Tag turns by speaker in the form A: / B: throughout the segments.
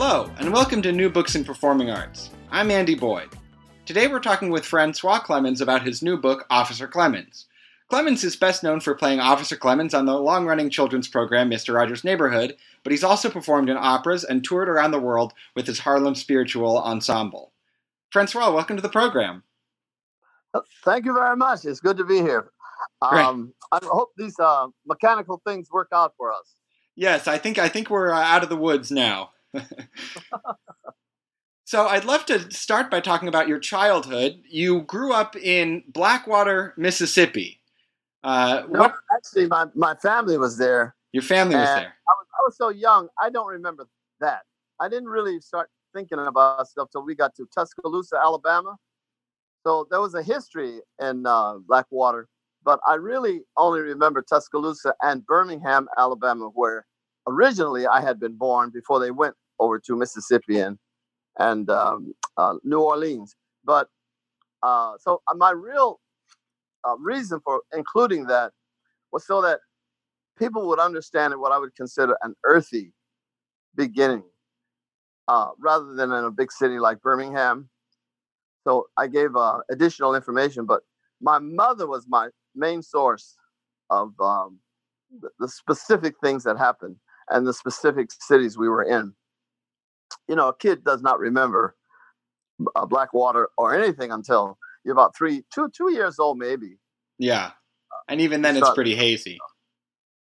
A: Hello, and welcome to New Books in Performing Arts. I'm Andy Boyd. Today we're talking with Francois Clemmons about his new book, Officer Clemmons. Clemmons is best known for playing Officer Clemmons on the long running children's program Mr. Rogers' Neighborhood, but he's also performed in operas and toured around the world with his Harlem Spiritual Ensemble. Francois, welcome to the program.
B: Thank you very much. It's good to be here. Um, I hope these uh, mechanical things work out for us.
A: Yes, I think I think we're uh, out of the woods now. So I'd love to start by talking about your childhood. You grew up in Blackwater, Mississippi.
B: Uh, no, what? Actually, my, my family was there.
A: Your family was there. I
B: was, I was so young, I don't remember that. I didn't really start thinking about stuff till we got to Tuscaloosa, Alabama. So there was a history in uh, Blackwater, but I really only remember Tuscaloosa and Birmingham, Alabama, where originally I had been born before they went over to Mississippi and, and um, uh, New Orleans. But uh, so uh, my real uh, reason for including that was so that people would understand what I would consider an earthy beginning uh, rather than in a big city like Birmingham. So I gave uh, additional information, but my mother was my main source of um, the, the specific things that happened and the specific cities we were in. You know, a kid does not remember uh, Blackwater or anything until you're about three, two, two years old, maybe.
A: Yeah, and even then, it's pretty hazy.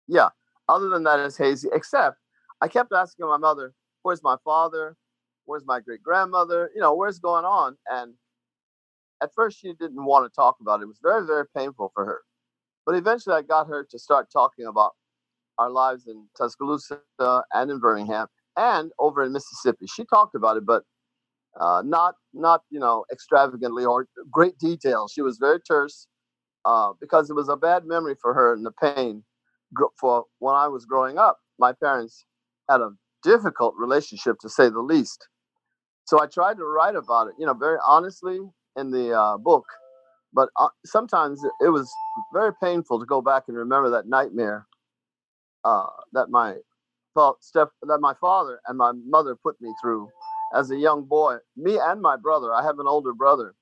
B: Yeah. Other than that, it's hazy. Except, I kept asking my mother, "Where's my father? Where's my great grandmother? You know, where's going on?" And at first, she didn't want to talk about it. It was very, very painful for her. But eventually, I got her to start talking about our lives in Tuscaloosa and in Birmingham and over in Mississippi. She talked about it, but uh, not not you know extravagantly or great detail. She was very terse uh, because it was a bad memory for her and the pain for when I was growing up. My parents had a difficult relationship to say the least. So I tried to write about it, you know, very honestly in the uh, book. But uh, sometimes it was very painful to go back and remember that nightmare uh, that my step that my father and my mother put me through as a young boy. Me and my brother. I have an older brother,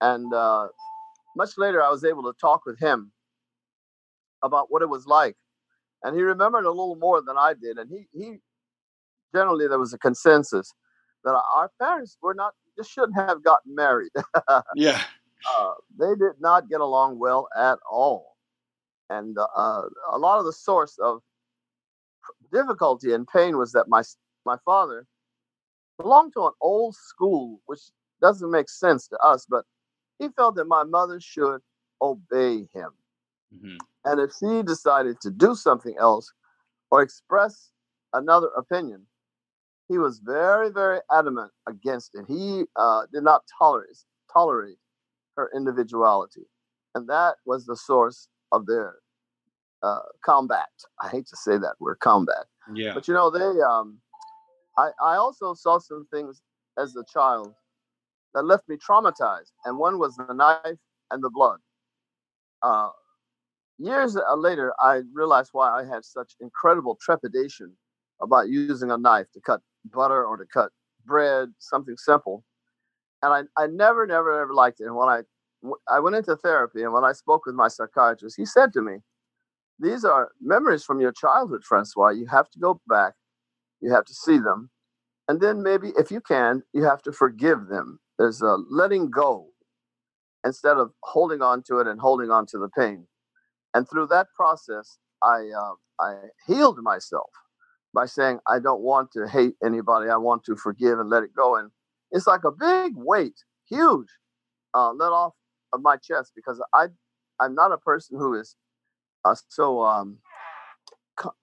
B: and uh, much later I was able to talk with him about what it was like, and he remembered a little more than I did. And he he generally there was a consensus that our parents were not just shouldn't have gotten married.
A: yeah.
B: Uh, they did not get along well at all and uh, a lot of the source of difficulty and pain was that my my father belonged to an old school, which doesn't make sense to us, but he felt that my mother should obey him. Mm-hmm. And if she decided to do something else or express another opinion, he was very, very adamant against it. He uh, did not tolerate tolerate her individuality, and that was the source of their uh, combat. I hate to say that word combat.
A: Yeah.
B: But you know, they um I, I also saw some things as a child that left me traumatized. And one was the knife and the blood. Uh years later I realized why I had such incredible trepidation about using a knife to cut butter or to cut bread, something simple. And I, I never, never, ever liked it. And when I I went into therapy and when I spoke with my psychiatrist, he said to me, these are memories from your childhood, Francois. You have to go back, you have to see them. And then maybe, if you can, you have to forgive them. There's a letting go instead of holding on to it and holding on to the pain. And through that process, I, uh, I healed myself by saying, I don't want to hate anybody. I want to forgive and let it go. And it's like a big weight, huge, uh, let off of my chest because I, I'm not a person who is uh, so um,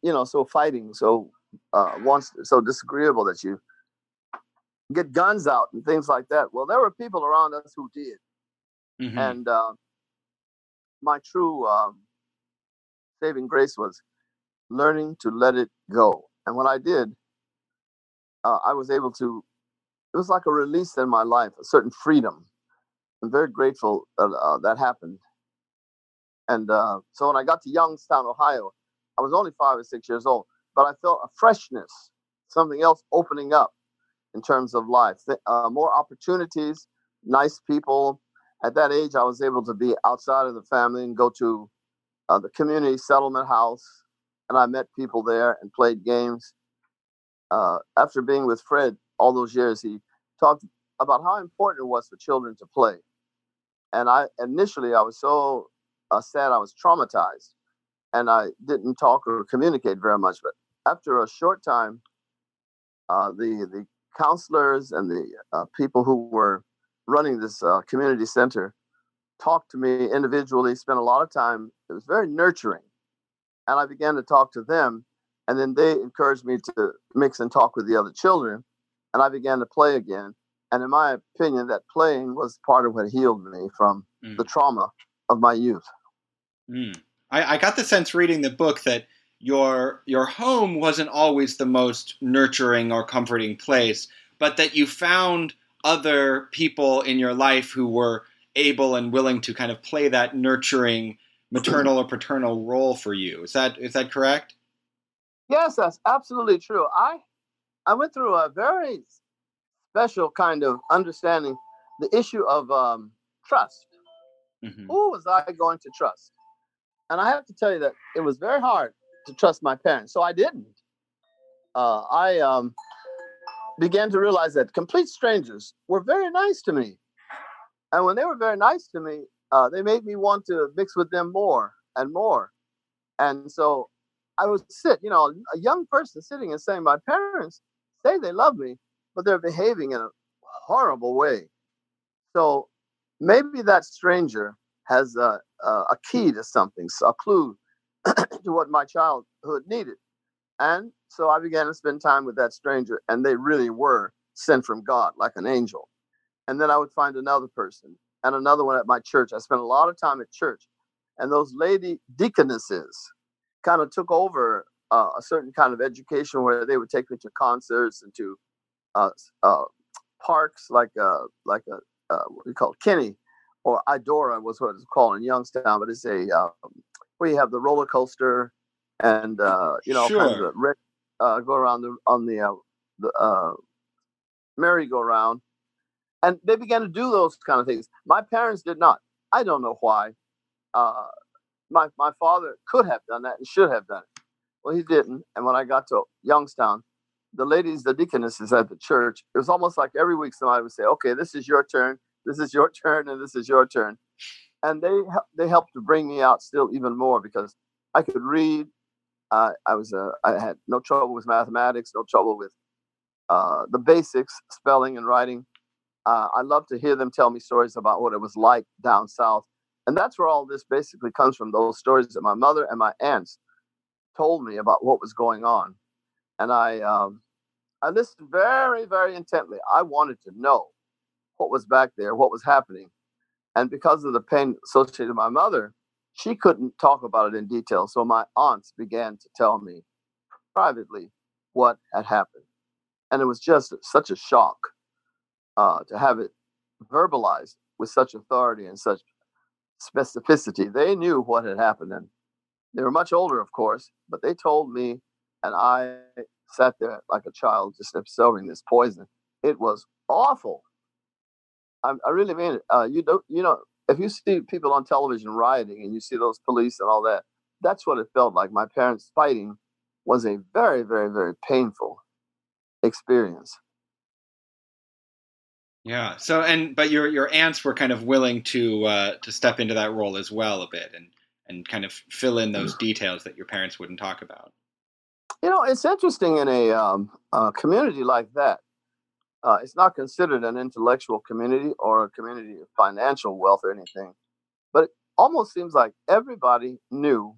B: you know, so fighting, so uh, wants, so disagreeable that you get guns out and things like that. Well, there were people around us who did, mm-hmm. and uh, my true um, saving grace was learning to let it go. And when I did, uh, I was able to. It was like a release in my life, a certain freedom. I'm very grateful that uh, that happened. And uh, so when I got to Youngstown, Ohio, I was only five or six years old, but I felt a freshness, something else opening up in terms of life, uh, more opportunities, nice people. At that age, I was able to be outside of the family and go to uh, the community settlement house, and I met people there and played games. Uh, after being with Fred all those years, he talked about how important it was for children to play. And I initially I was so uh, said I was traumatized, and I didn't talk or communicate very much. But after a short time, uh, the the counselors and the uh, people who were running this uh, community center talked to me individually, spent a lot of time. It was very nurturing. And I began to talk to them. And then they encouraged me to mix and talk with the other children. And I began to play again. And in my opinion, that playing was part of what healed me from mm. the trauma of my youth.
A: Mm. I, I got the sense reading the book that your your home wasn't always the most nurturing or comforting place, but that you found other people in your life who were able and willing to kind of play that nurturing maternal or paternal role for you. Is that is that correct?
B: Yes, that's absolutely true. I I went through a very special kind of understanding the issue of um, trust. Mm-hmm. Who was I going to trust? And I have to tell you that it was very hard to trust my parents. So I didn't. Uh, I um, began to realize that complete strangers were very nice to me. And when they were very nice to me, uh, they made me want to mix with them more and more. And so I would sit, you know, a young person sitting and saying, My parents say they love me, but they're behaving in a horrible way. So maybe that stranger has a, a key to something, a clue to what my childhood needed. And so I began to spend time with that stranger, and they really were sent from God like an angel. And then I would find another person and another one at my church. I spent a lot of time at church, and those lady deaconesses kind of took over uh, a certain kind of education where they would take me to concerts and to uh, uh, parks like uh, like a uh, what we call Kenny or Idora was what it's called in Youngstown, but it's a um, where you have the roller coaster and uh, you know sure. kind of red, uh, go around the on the uh, the uh, merry-go-round, and they began to do those kind of things. My parents did not. I don't know why. Uh, my my father could have done that and should have done it. Well, he didn't. And when I got to Youngstown, the ladies, the deaconesses at the church, it was almost like every week somebody would say, "Okay, this is your turn. This is your turn, and this is your turn." and they they helped to bring me out still even more because I could read. Uh, I was uh, I had no trouble with mathematics, no trouble with uh, the basics, spelling and writing. Uh, I love to hear them tell me stories about what it was like down south, and that's where all this basically comes from. Those stories that my mother and my aunts told me about what was going on, and I um, I listened very very intently. I wanted to know what was back there, what was happening, and because of the pain associated with my mother, she couldn't talk about it in detail. So my aunts began to tell me privately what had happened. And it was just such a shock uh, to have it verbalized with such authority and such specificity. They knew what had happened. And they were much older, of course, but they told me, and I sat there like a child just absorbing this poison. It was awful. I, I really mean it. Uh, you don't, you know, if you see people on television rioting and you see those police and all that, that's what it felt like. My parents fighting was a very, very, very painful experience.
A: Yeah. So, and but your your aunts were kind of willing to uh, to step into that role as well a bit and and kind of fill in those details that your parents wouldn't talk about.
B: You know, it's interesting in a, um, a community like that uh, it's not considered an intellectual community or a community of financial wealth or anything, but it almost seems like everybody knew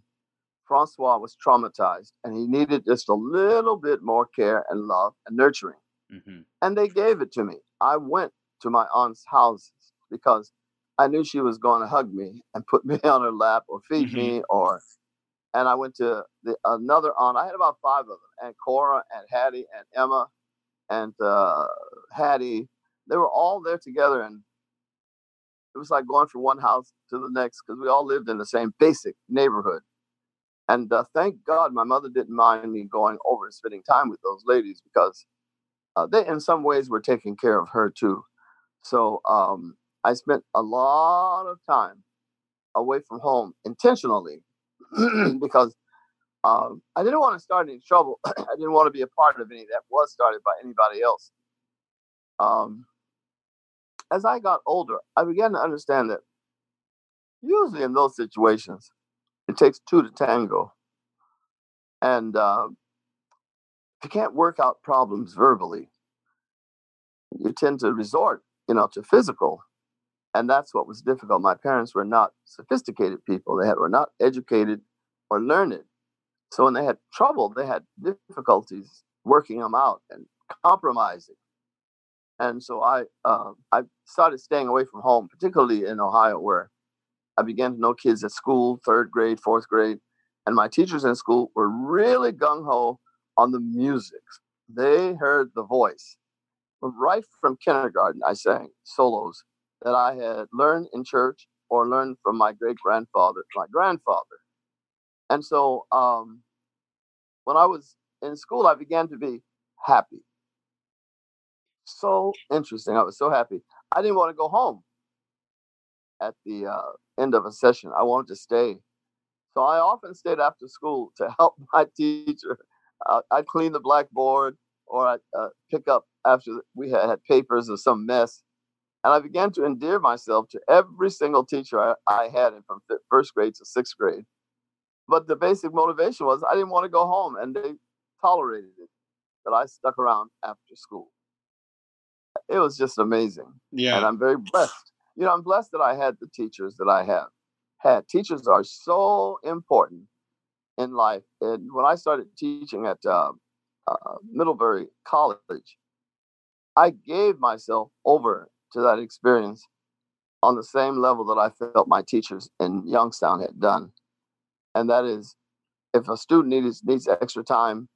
B: Francois was traumatized and he needed just a little bit more care and love and nurturing. Mm-hmm. And they gave it to me. I went to my aunt's house because I knew she was going to hug me and put me on her lap or feed mm-hmm. me or and I went to the, another aunt. I had about five of them, and Cora and Hattie and Emma and uh, Hattie. They were all there together, and it was like going from one house to the next because we all lived in the same basic neighborhood. And uh, thank God my mother didn't mind me going over and spending time with those ladies because uh, they, in some ways, were taking care of her too. So um, I spent a lot of time away from home intentionally because um, I didn't want to start any trouble. I didn't want to be a part of any that was started by anybody else. Um, as I got older, I began to understand that usually in those situations, it takes two to tango. And uh, if you can't work out problems verbally, you tend to resort, you know, to physical. And that's what was difficult. My parents were not sophisticated people. They had, were not educated or learned. So when they had trouble, they had difficulties working them out and compromising. And so I uh, I started staying away from home, particularly in Ohio, where I began to know kids at school, third grade, fourth grade, and my teachers in school were really gung ho on the music. They heard the voice. Right from kindergarten, I sang solos that I had learned in church or learned from my great grandfather, my grandfather. And so um, when I was in school, I began to be happy so interesting. I was so happy. I didn't want to go home at the uh, end of a session. I wanted to stay. So I often stayed after school to help my teacher. Uh, I'd clean the blackboard or I'd uh, pick up after we had, had papers or some mess. And I began to endear myself to every single teacher I, I had from first grade to sixth grade. But the basic motivation was I didn't want to go home, and they tolerated it that I stuck around after school it was just amazing. Yeah. And I'm very blessed. You know, I'm blessed that I had the teachers that I have had. Teachers are so important in life. And when I started teaching at uh, uh, Middlebury College, I gave myself over to that experience on the same level that I felt my teachers in Youngstown had done. And that is, if a student needs needs extra time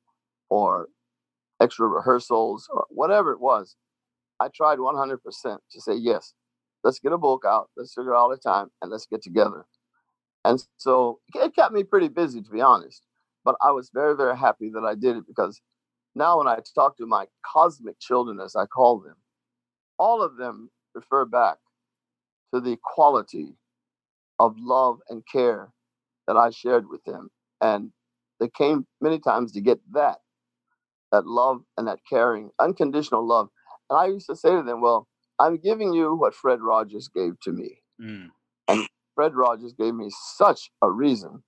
B: or extra rehearsals or whatever it was, I tried 100% to say, yes, let's get a book out, let's figure out the time, and let's get together. And so it kept me pretty busy, to be honest. But I was very, very happy that I did it because now when I talk to my cosmic children, as I call them, all of them refer back to the quality of love and care that I shared with them. And they came many times to get that, that love and that caring, unconditional love and I used to say to them, Well, I'm giving you what Fred Rogers gave to me. Mm. And Fred Rogers gave me such a reason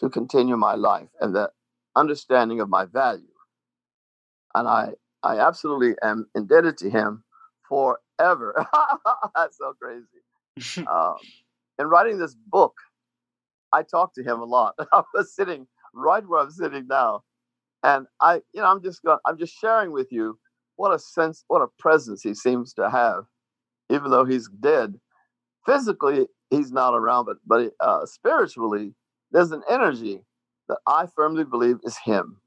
B: to continue my life and the understanding of my value. And I, I absolutely am indebted to him forever. That's so crazy. um, in writing this book, I talked to him a lot. I was sitting right where I'm sitting now. And I, you know, I'm just going, I'm just sharing with you what a sense, what a presence he seems to have, even though he's dead. Physically, he's not around, but but uh, spiritually, there's an energy that I firmly believe is him,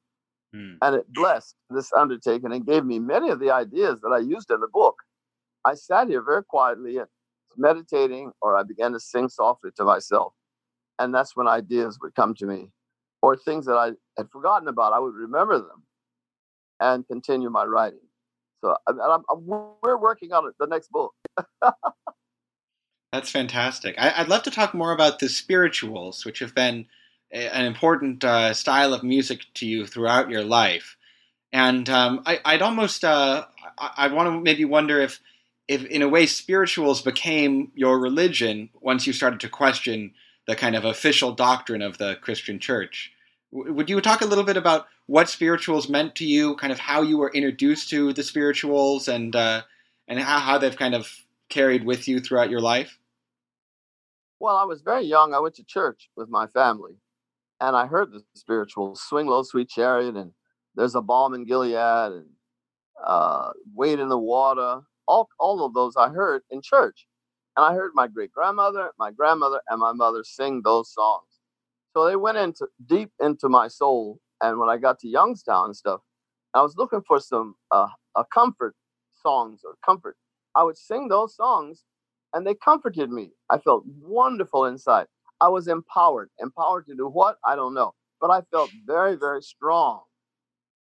B: hmm. and it blessed this undertaking and gave me many of the ideas that I used in the book. I sat here very quietly and meditating, or I began to sing softly to myself, and that's when ideas would come to me, or things that I had forgotten about. I would remember them and continue my writing. So I'm, I'm, we're working on the next book.
A: That's fantastic. I, would love to talk more about the spirituals, which have been a, an important uh, style of music to you throughout your life. And um, I, would almost, uh, I, I want to maybe wonder if, if, in a way, spirituals became your religion once you started to question the kind of official doctrine of the Christian Church. Would you talk a little bit about what spirituals meant to you, kind of how you were introduced to the spirituals, and uh, and how, how they've kind of carried with you throughout your life?
B: Well, I was very young. I went to church with my family, and I heard the spirituals, "Swing Low, Sweet Chariot" and "There's a Balm in Gilead" and uh, "Wade in the Water." All all of those I heard in church, and I heard my great grandmother, my grandmother, and my mother sing those songs. So they went into deep into my soul. And when I got to Youngstown and stuff, I was looking for some uh, a comfort songs or comfort. I would sing those songs, and they comforted me. I felt wonderful inside. I was empowered. Empowered to do what? I don't know. But I felt very, very strong.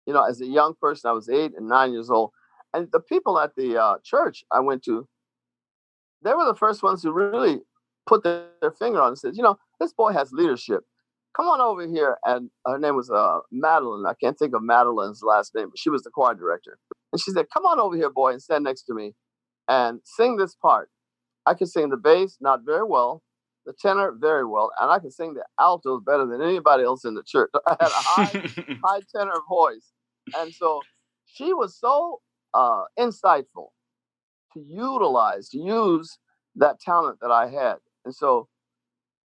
B: You know, as a young person, I was eight and nine years old. And the people at the uh, church I went to, they were the first ones who really put their, their finger on and said, you know, this boy has leadership. Come on over here. And her name was uh, Madeline. I can't think of Madeline's last name, but she was the choir director. And she said, Come on over here, boy, and stand next to me and sing this part. I could sing the bass, not very well, the tenor very well, and I could sing the altos better than anybody else in the church. I had a high, high tenor voice. And so she was so uh, insightful to utilize, to use that talent that I had. And so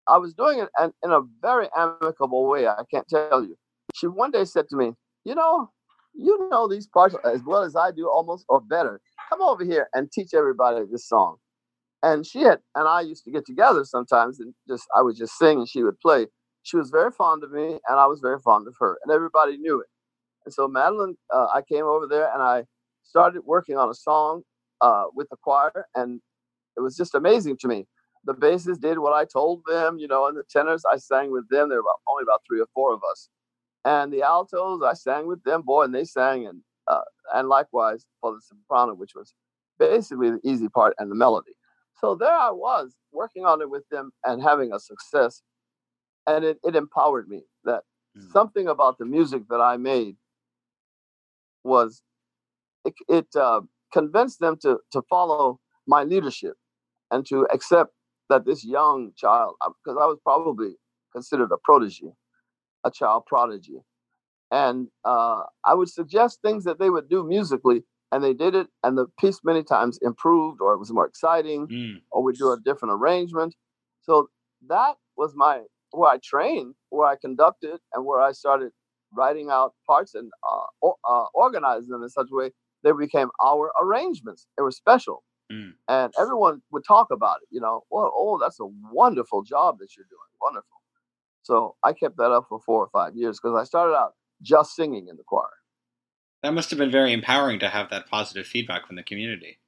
B: I was doing it in a very amicable way. I can't tell you. She one day said to me, You know, you know these parts as well as I do, almost or better. Come over here and teach everybody this song. And she had, and I used to get together sometimes and just, I would just sing and she would play. She was very fond of me and I was very fond of her, and everybody knew it. And so Madeline, uh, I came over there and I started working on a song uh, with the choir, and it was just amazing to me the basses did what I told them, you know, and the tenors I sang with them. There were only about three or four of us, and the altos I sang with them, boy, and they sang, and uh, and likewise for the soprano, which was basically the easy part and the melody. So there I was working on it with them and having a success, and it, it empowered me that mm. something about the music that I made was it, it uh, convinced them to to follow my leadership and to accept that this young child, because I was probably considered a protege, a child prodigy, and uh, I would suggest things that they would do musically, and they did it, and the piece many times improved, or it was more exciting, mm. or we do a different arrangement. So that was my where I trained, where I conducted, and where I started writing out parts and uh, or, uh, organizing them in such a way they became our arrangements. They were special. Mm. And everyone would talk about it, you know, well, oh, that's a wonderful job that you're doing. Wonderful. So I kept that up for four or five years because I started out just singing in the choir.
A: That must have been very empowering to have that positive feedback from the community.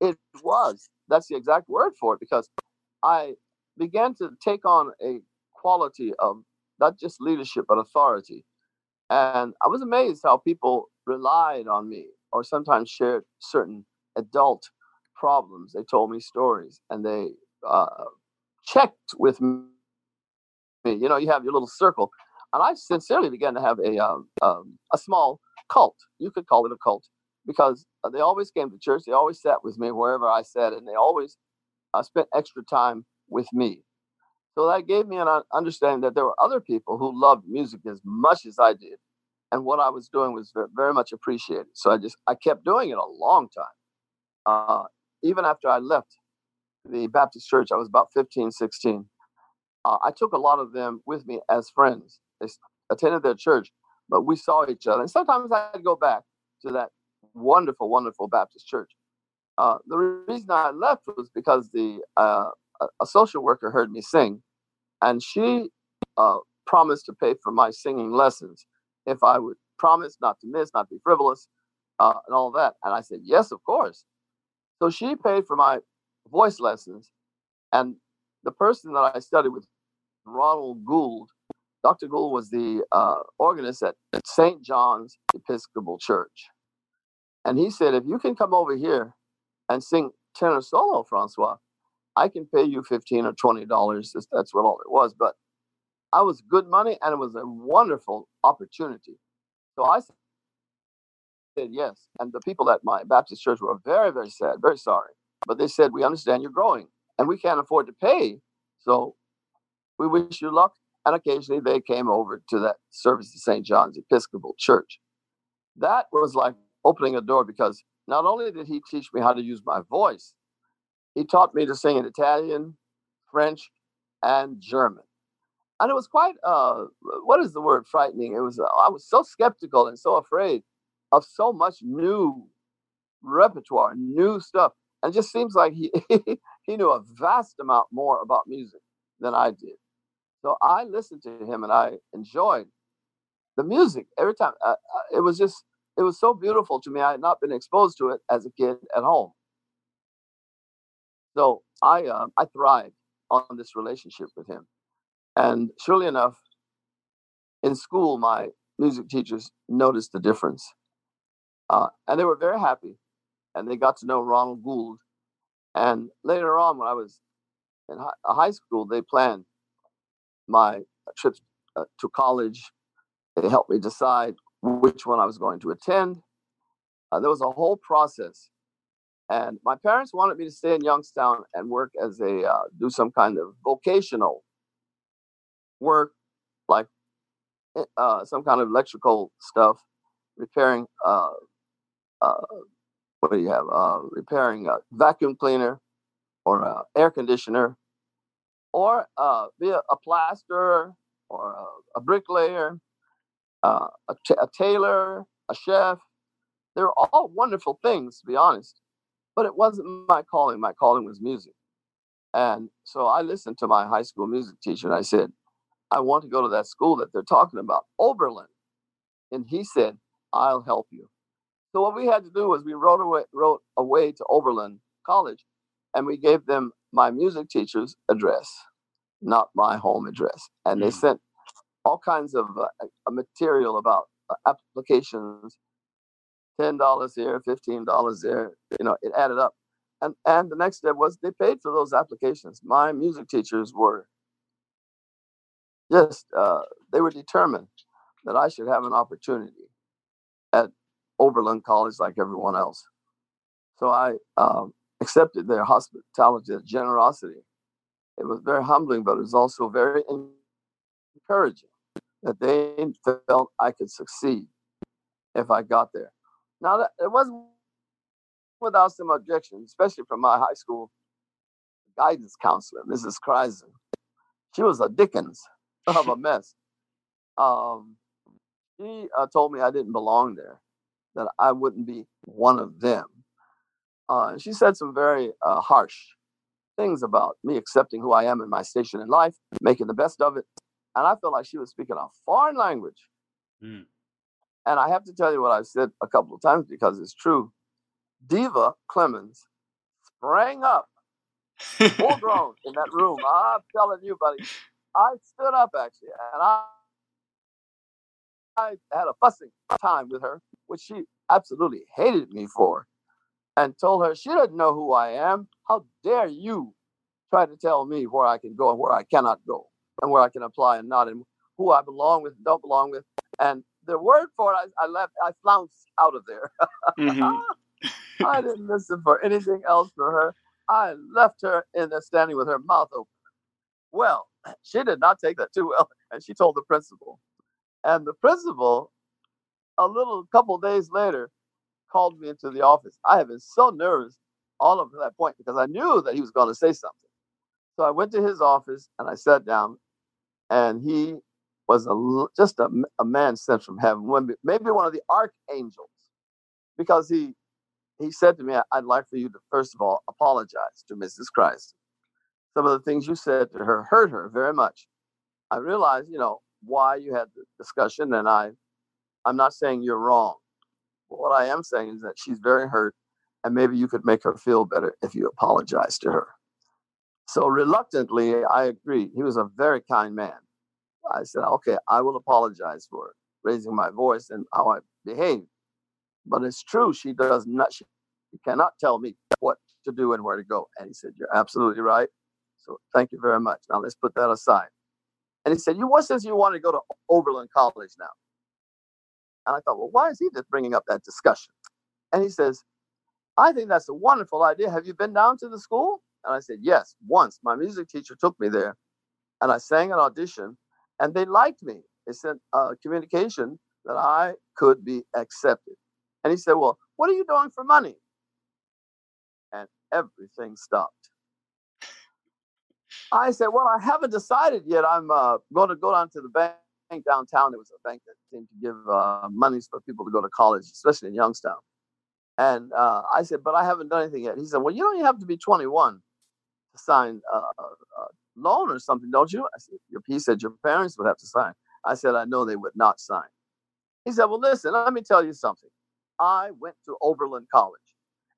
B: It was. That's the exact word for it because I began to take on a quality of not just leadership, but authority. And I was amazed how people relied on me or sometimes shared certain adult problems. They told me stories and they uh, checked with me. You know, you have your little circle. And I sincerely began to have a, um, um, a small cult. You could call it a cult because uh, they always came to church. They always sat with me wherever I sat, and they always uh, spent extra time with me. So that gave me an understanding that there were other people who loved music as much as I did, and what I was doing was very much appreciated. So I just I kept doing it a long time. Uh, even after I left the Baptist church, I was about 15, 16. Uh, I took a lot of them with me as friends. They attended their church, but we saw each other. And sometimes I'd go back to that wonderful, wonderful Baptist church. Uh, the reason I left was because the uh, a social worker heard me sing, and she uh, promised to pay for my singing lessons if I would promise not to miss, not be frivolous, uh, and all that. And I said, yes, of course. So she paid for my voice lessons. And the person that I studied with, Ronald Gould, Dr. Gould was the uh, organist at, St. John's Episcopal Church. And he said, if you can come over here and sing tenor solo, Francois, I can pay you 15 or $20. That's what all it was. But I was good money and it was a wonderful opportunity. So I said yes. And the people at my Baptist church were very, very sad, very sorry. But they said, We understand you're growing and we can't afford to pay. So we wish you luck. And occasionally they came over to that service at St. John's Episcopal Church. That was like opening a door because not only did he teach me how to use my voice, he taught me to sing in Italian, French, and German. And it was quite uh, what is the word frightening? It was uh, I was so skeptical and so afraid of so much new repertoire, new stuff, and it just seems like he he knew a vast amount more about music than I did. So I listened to him and I enjoyed the music every time. Uh, uh, it was just it was so beautiful to me. I had not been exposed to it as a kid at home. So I uh, I thrived on this relationship with him. And surely enough, in school, my music teachers noticed the difference. Uh, and they were very happy. And they got to know Ronald Gould. And later on, when I was in high school, they planned my trips uh, to college. They helped me decide which one I was going to attend. Uh, there was a whole process. And my parents wanted me to stay in Youngstown and work as a, uh, do some kind of vocational work, like eh, uh, some kind of electrical stuff, repairing. Uh, uh, what do you have? Uh, repairing a vacuum cleaner or air conditioner, or uh, be a, a plasterer or a, a bricklayer, uh, a, t- a tailor, a chef. They're all wonderful things, to be honest. But it wasn't my calling. My calling was music. And so I listened to my high school music teacher and I said, I want to go to that school that they're talking about, Oberlin. And he said, I'll help you. So what we had to do was we wrote away, wrote away to Oberlin College and we gave them my music teacher's address, not my home address. And they mm. sent all kinds of uh, material about uh, applications, $10 here, $15 there, you know, it added up. And, and the next step was they paid for those applications. My music teachers were just uh, they were determined that I should have an opportunity at Oberlin College like everyone else. So I um, accepted their hospitality, their generosity. It was very humbling, but it was also very encouraging that they felt I could succeed if I got there. Now, it wasn't without some objections, especially from my high school guidance counselor, Mrs. Kreisen. She was a Dickens of a mess. Um, she uh, told me I didn't belong there, that I wouldn't be one of them. Uh, she said some very uh, harsh things about me accepting who I am in my station in life, making the best of it. And I felt like she was speaking a foreign language. Mm. And I have to tell you what I've said a couple of times because it's true. Diva Clemmons sprang up full grown in that room. I'm telling you, buddy. I stood up actually, and I, I had a fussing time with her, which she absolutely hated me for, and told her she doesn't know who I am. How dare you try to tell me where I can go and where I cannot go, and where I can apply and not, and who I belong with and don't belong with. And the word for it, I, I left, I flounced out of there. Mm-hmm. I didn't listen for anything else for her. I left her in there standing with her mouth open. Well, she did not take that too well, and she told the principal. And the principal, a little couple days later, called me into the office. I had been so nervous all up to that point because I knew that he was going to say something. So I went to his office and I sat down, and he was a, just a, a man sent from heaven, maybe one of the archangels, because he he said to me, "I'd like for you to first of all apologize to Mrs. Christ some of the things you said to her hurt her very much. I realized, you know, why you had the discussion, and I, I'm not saying you're wrong. But what I am saying is that she's very hurt, and maybe you could make her feel better if you apologize to her. So reluctantly, I agreed. He was a very kind man. I said, okay, I will apologize for raising my voice and how I behaved. But it's true, she does not, she cannot tell me what to do and where to go. And he said, You're absolutely right. So thank you very much. Now let's put that aside. And he said, You what says you want to go to Oberlin College now? And I thought, Well, why is he just bringing up that discussion? And he says, I think that's a wonderful idea. Have you been down to the school? And I said, Yes, once. My music teacher took me there and I sang an audition and they liked me. They sent a communication that I could be accepted. And he said, Well, what are you doing for money? And everything stopped. I said, well, I haven't decided yet. I'm uh, going to go down to the bank downtown. There was a bank that seemed to give uh, monies for people to go to college, especially in Youngstown. And uh, I said, but I haven't done anything yet. He said, well, you don't even have to be 21 to sign a, a, loan or something, don't you? I said, he said, your parents would have to sign. I said, I know they would not sign. He said, well, listen, let me tell you something. I went to Oberlin College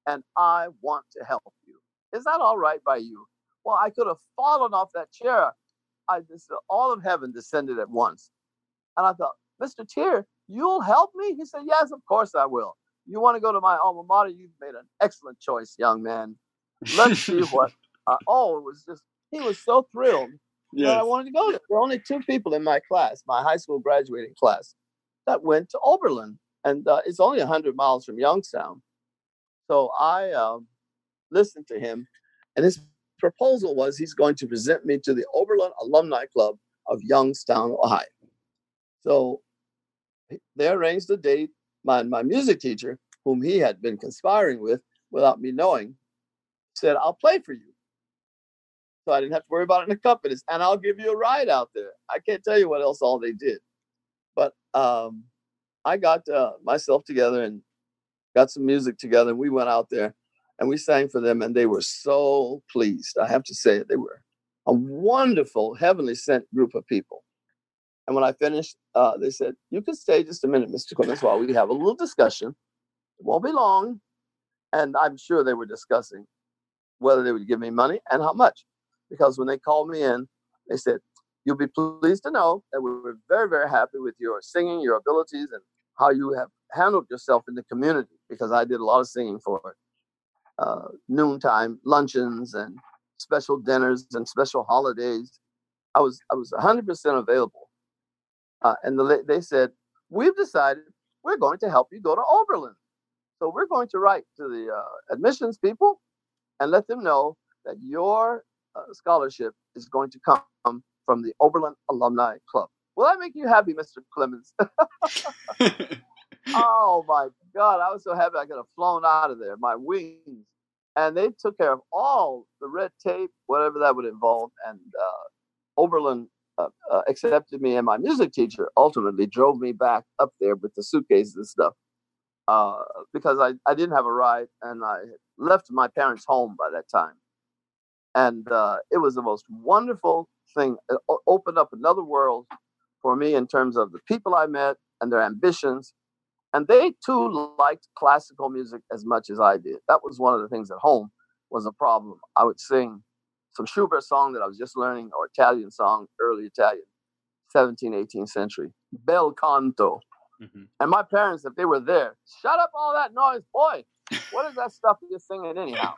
B: and I want to help you. Is that all right by you? Well, I could have fallen off that chair. I just, all of heaven descended at once. And I thought, Mr. Tier, you'll help me? He said, Yes, of course I will. You want to go to my alma mater? You've made an excellent choice, young man. Let's see what. Uh, oh, it was just, he was so thrilled yes. that I wanted to go there. There were only two people in my class, my high school graduating class, that went to Oberlin. And uh, it's only 100 miles from Youngstown. So I uh, listened to him, and his proposal was he's going to present me to the Oberlin Alumni Club of Youngstown, Ohio. So they arranged a date. My, my music teacher, whom he had been conspiring with without me knowing, said, I'll play for you. So I didn't have to worry about it in the. And I'll give you a ride out there. I can't tell you what else all they did. But um, I got uh, myself together and got some music together. And we went out there and we sang for them. And they were so pleased. I have to say it. They were a wonderful, heavenly sent group of people. And when I finished, uh, they said, You can stay just a minute, Mr. Clemmons, while we have a little discussion. It won't be long. And I'm sure they were discussing whether they would give me money and how much. Because when they called me in, they said, You'll be pleased to know that we were very, very happy with your singing, your abilities, and how you have handled yourself in the community. Because I did a lot of singing for uh, noontime luncheons and special dinners and special holidays. I was I was 100% available uh, and the, they said, We've decided we're going to help you go to Oberlin. So we're going to write to the uh, admissions people and let them know that your uh, scholarship is going to come from the Oberlin Alumni Club. Will that make you happy, Mr. Clemmons? oh my God, I was so happy I could have flown out of there, my wings. And they took care of all the red tape, whatever that would involve. And uh, Oberlin uh, uh, accepted me, and my music teacher ultimately drove me back up there with the suitcases and stuff uh, because I, I didn't have a ride and I left my parents' home by that time. And uh, it was the most wonderful thing. It opened up another world for me in terms of the people I met and their ambitions. And they too liked classical music as much as I did. That was one of the things at home was a problem. I would sing some Schubert song that I was just learning, or Italian song, early Italian, 17th, 18th century, bel canto. Mm-hmm. And my parents, if they were there, shut up all that noise, boy. What is that stuff you're singing anyhow?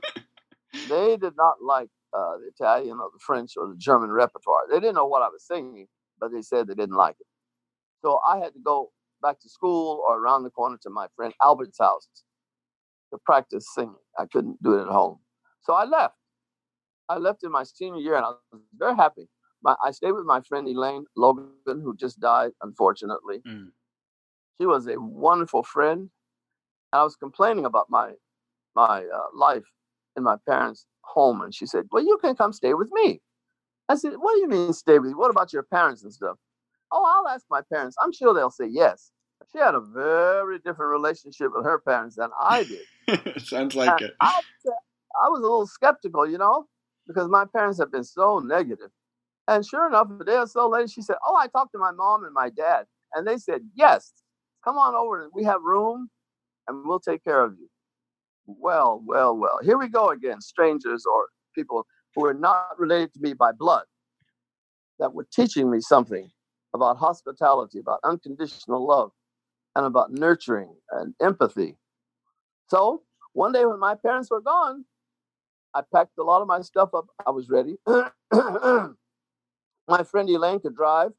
B: they did not like uh, the Italian or the French or the German repertoire. They didn't know what I was singing, but they said they didn't like it. So I had to go back to school or around the corner to my friend Albert's house to practice singing. I couldn't do it at home. So I left. I left in my senior year and I was very happy. My, I stayed with my friend Elaine Logan, who just died, unfortunately. Mm. She was a wonderful friend. And I was complaining about my my uh, life in my parents' home, and she said, "Well, you can come stay with me." I said, "What do you mean stay with you? What about your parents and stuff?" Oh, I'll ask my parents. I'm sure they'll say yes. She had a very different relationship with her parents than I
A: did. Sounds like and it. I,
B: I was a little skeptical, you know because my parents have been so negative. And sure enough, a day or so later, she said, Oh, I talked to my mom and my dad. And they said, Yes, come on over. We have room and we'll take care of you. Well, well, well. Here we go again strangers or people who are not related to me by blood that were teaching me something about hospitality, about unconditional love, and about nurturing and empathy. So one day when my parents were gone, I packed a lot of my stuff up. I was ready. my friend Elaine could drive,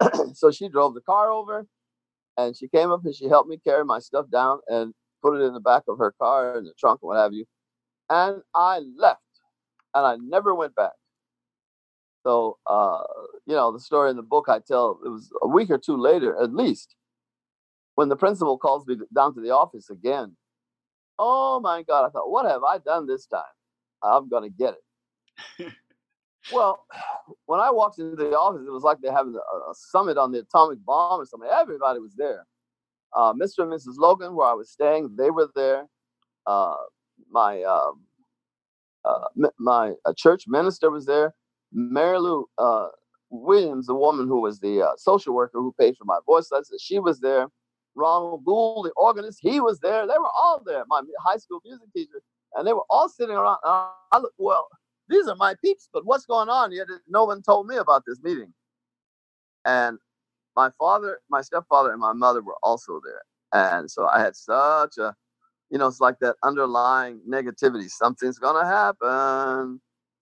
B: so she drove the car over, and she came up and she helped me carry my stuff down and put it in the back of her car in the trunk and what have you. And I left, and I never went back. So, uh, you know, the story in the book I tell, it was a week or two later, at least, when the principal calls me down to the office again. Oh my God, I thought, what have I done this time? I'm going to get it. Well, when I walked into the office, it was like they're having a, a summit on the atomic bomb or something. Everybody was there. Uh, Mr. and Mrs. Logan, where I was staying, they were there. Uh, my um, uh, my church minister was there. Mary Lou uh, Williams, the woman who was the uh, social worker who paid for my voice lessons, she was there. Ronald Gould, the organist, he was there. They were all there. My high school music teacher, and they were all sitting around. I looked, well, these are my peeps, but what's going on? Yet no one told me about this meeting. And my father, my stepfather, and my mother were also there. And so I had such a, you know, it's like that underlying negativity. Something's gonna happen.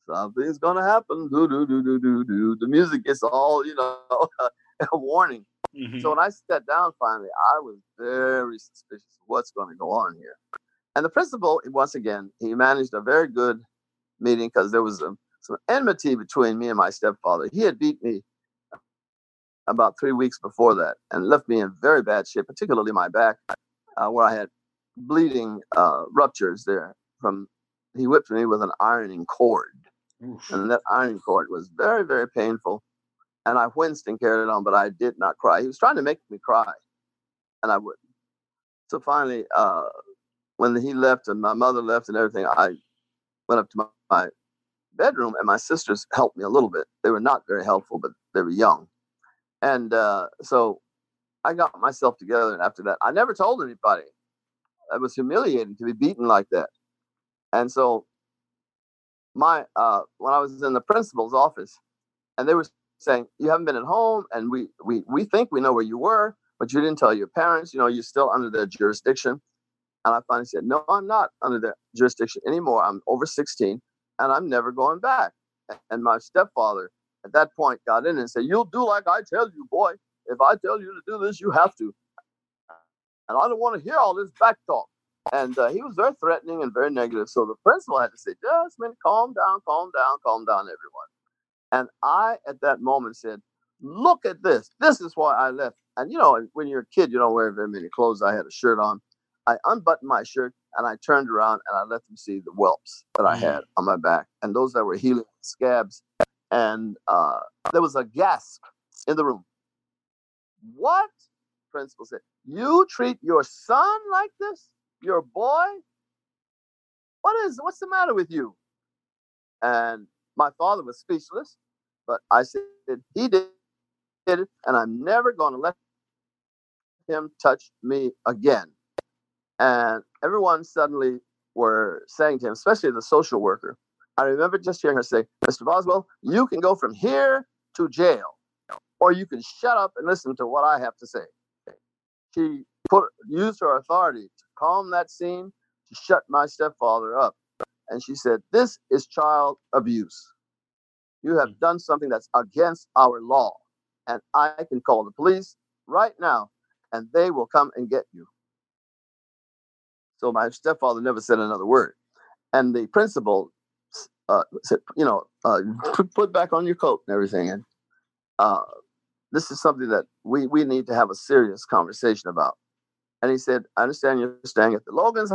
B: Something's gonna happen. Do do do do do do. The music is all, you know, a warning. Mm-hmm. So when I sat down finally, I was very suspicious of what's going to go on here. And the principal, once again, he managed a very good meeting because there was a, some enmity between me and my stepfather. He had beat me about three weeks before that and left me in very bad shape, particularly my back, uh, where I had bleeding uh, ruptures there from. He whipped me with an ironing cord, Oof. and that iron cord was very, very painful. And I winced and carried on, but I did not cry. He was trying to make me cry, and I wouldn't. So finally, uh, when he left and my mother left and everything, I went up to my, my bedroom, and my sisters helped me a little bit. They were not very helpful, but they were young. And uh, so I got myself together. And after that, I never told anybody. It was humiliating to be beaten like that. And so my uh, when I was in the principal's office, and they were saying, "You haven't been at home, and we we we think we know where you were, but you didn't tell your parents. You know, you're still under their jurisdiction." And I finally said, "No, I'm not under their jurisdiction anymore. I'm over 16, and I'm never going back." And my stepfather at that point got in and said, You'll do like I tell you, boy. If I tell you to do this, you have to. And I don't want to hear all this back talk. And uh, he was very threatening and very negative. So the principal had to say, Just calm down, calm down, calm down, everyone. And I, at that moment, said, Look at this. This is why I left. And you know, when you're a kid, you don't wear very many clothes. I had a shirt on. I unbuttoned my shirt and I turned around and I let them see the whelps that I mm-hmm. had on my back. And those that were healing scabs and uh, there was a gasp in the room. What? Principal said, You treat your son like this? Your boy? What is, what's the matter with you? And my father was speechless, but I said, He did it, and I'm never going to let him touch me again. And everyone suddenly were saying to him, especially the social worker, I remember just hearing her say, Mr. Boswell, you can go from here to jail, or you can shut up and listen to what I have to say. She put used her authority to calm that scene, to shut my stepfather up. And she said, This is child abuse. You have done something that's against our law. And I can call the police right now, and they will come and get you. So my stepfather never said another word. And the principal uh, said, you know, uh, put back on your coat and everything. And uh, this is something that we, we need to have a serious conversation about. And he said, I understand you're staying at the Logan's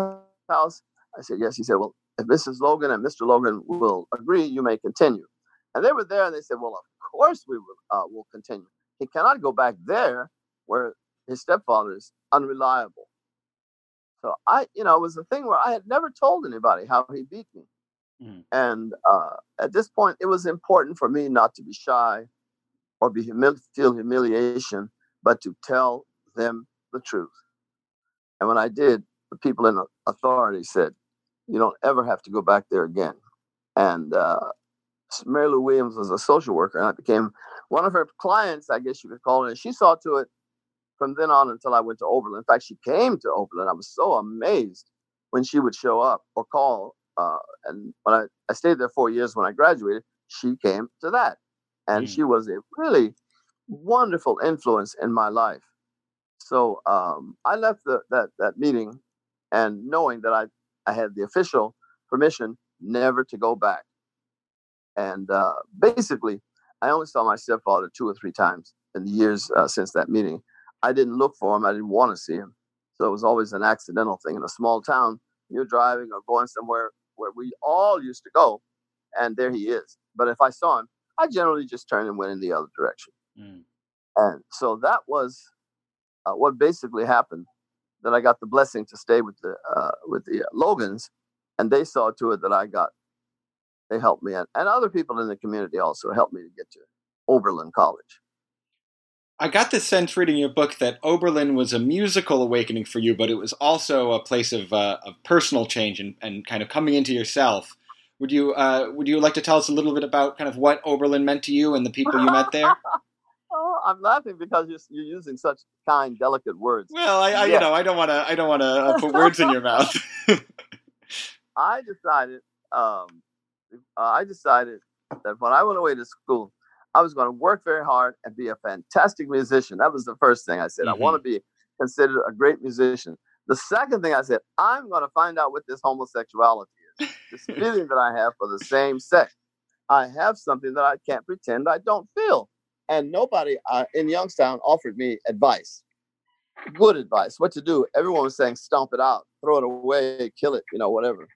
B: house. I said, yes. He said, well, if Mrs. Logan and Mr. Logan will agree, you may continue. And they were there and they said, well, of course we will, uh, will continue. He cannot go back there where his stepfather is unreliable. So I, you know, it was a thing where I had never told anybody how he beat me. Mm. And uh, at this point, it was important for me not to be shy or be humil- feel humiliation, but to tell them the truth. And when I did, the people in authority said, "You don't ever have to go back there again." And uh, Mary Lou Williams was a social worker, and I became one of her clients, I guess you could call it. And she saw to it from then on until I went to Oberlin. In fact, she came to Oberlin. I was so amazed when she would show up or call uh, and when I, I stayed there four years when I graduated, she came to that. And mm. she was a really wonderful influence in my life. So um, I left the, that, that meeting and knowing that I, I had the official permission never to go back. And uh, basically, I only saw my stepfather two or three times in the years uh, since that meeting. I didn't look for him. I didn't want to see him. So it was always an accidental thing in a small town. You're driving or going somewhere where we all used to go, and there he is, But if I saw him, I generally just turned and went in the other direction. Mm. And so that was uh, what basically happened. That I got the blessing to stay with the uh, with the uh, Logans, and they saw to it that I got. They helped me, and, and other people in the community also helped me to get to Oberlin College.
A: I got the sense reading your book that Oberlin was a musical awakening for you, but it was also a place of, uh, of personal change and, and kind of coming into yourself. Would you uh, would you like to tell us a little bit about kind of what Oberlin meant to you and the people you met there?
B: oh, I'm laughing because you're, you're using such kind, delicate words.
A: Well, I, I yeah. you know I don't want to I don't want to uh, put words in your mouth.
B: I decided um, uh, I decided that when I went away to school, I was going to work very hard and be a fantastic musician. That was the first thing I said. Mm-hmm. I want to be considered a great musician. The second thing I said, I'm going to find out what this homosexuality is. this feeling that I have for the same sex. I have something that I can't pretend I don't feel. And nobody uh, in Youngstown offered me advice, good advice, what to do. Everyone was saying, stomp it out, throw it away, kill it, you know, whatever.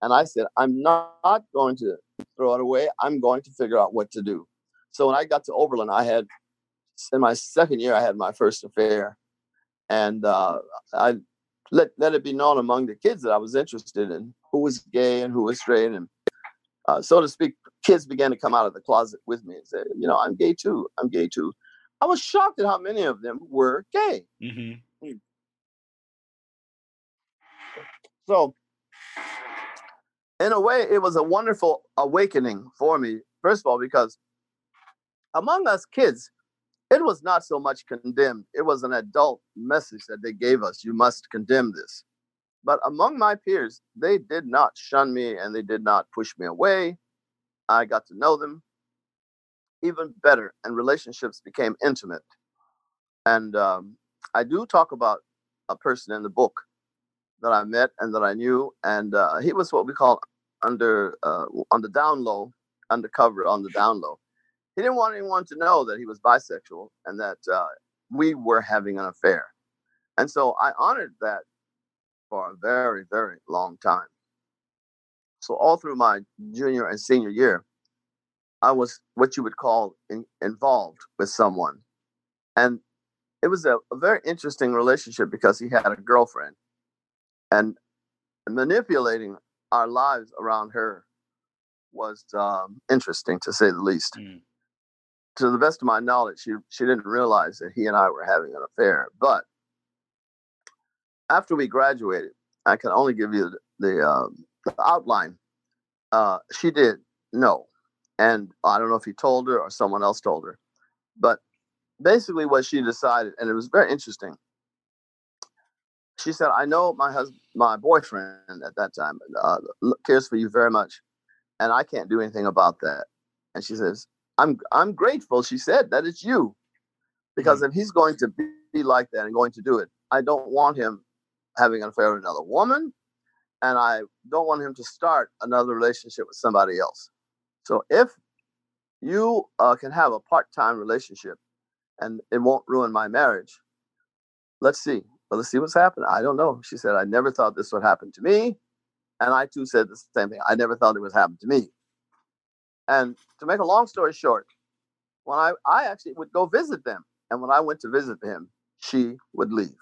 B: And I said, I'm not going to throw it away. I'm going to figure out what to do. So when I got to Oberlin, I had in my second year I had my first affair, and uh, I let let it be known among the kids that I was interested in who was gay and who was straight, and uh, so to speak, kids began to come out of the closet with me and say, you know, I'm gay too. I'm gay too. I was shocked at how many of them were gay. Mm-hmm. Hmm. So, in a way, it was a wonderful awakening for me. First of all, because among us kids, it was not so much condemned. It was an adult message that they gave us. You must condemn this. But among my peers, they did not shun me and they did not push me away. I got to know them even better, and relationships became intimate. And um, I do talk about a person in the book that I met and that I knew, and uh, he was what we call under uh, on the down low, undercover on the down low he didn't want anyone to know that he was bisexual and that uh, we were having an affair. And so I honored that for a very, very long time. So all through my junior and senior year, I was what you would call in, involved with someone. And it was a, a very interesting relationship because he had a girlfriend and manipulating our lives around her was um, interesting to say the least. Mm to the best of my knowledge, she she didn't realize that he and I were having an affair. But after we graduated, I can only give you the, the, um, the outline. Uh, she did know, and I don't know if he told her or someone else told her, but basically what she decided, and it was very interesting. She said, "I know my husband, my boyfriend at that time, uh, cares for you very much, and I can't do anything about that." And she says, I'm I'm grateful, she said, that it's you. Because mm-hmm. if he's going to be like that and going to do it, I don't want him having an affair with another woman. And I don't want him to start another relationship with somebody else. So if you uh, can have a part-time relationship and it won't ruin my marriage, let's see. Well, let's see what's happened. I don't know. She said, I never thought this would happen to me. And I too said the same thing. I never thought it would happen to me. And to make a long story short, when I, I actually would go visit them. And when I went to visit him, she would leave.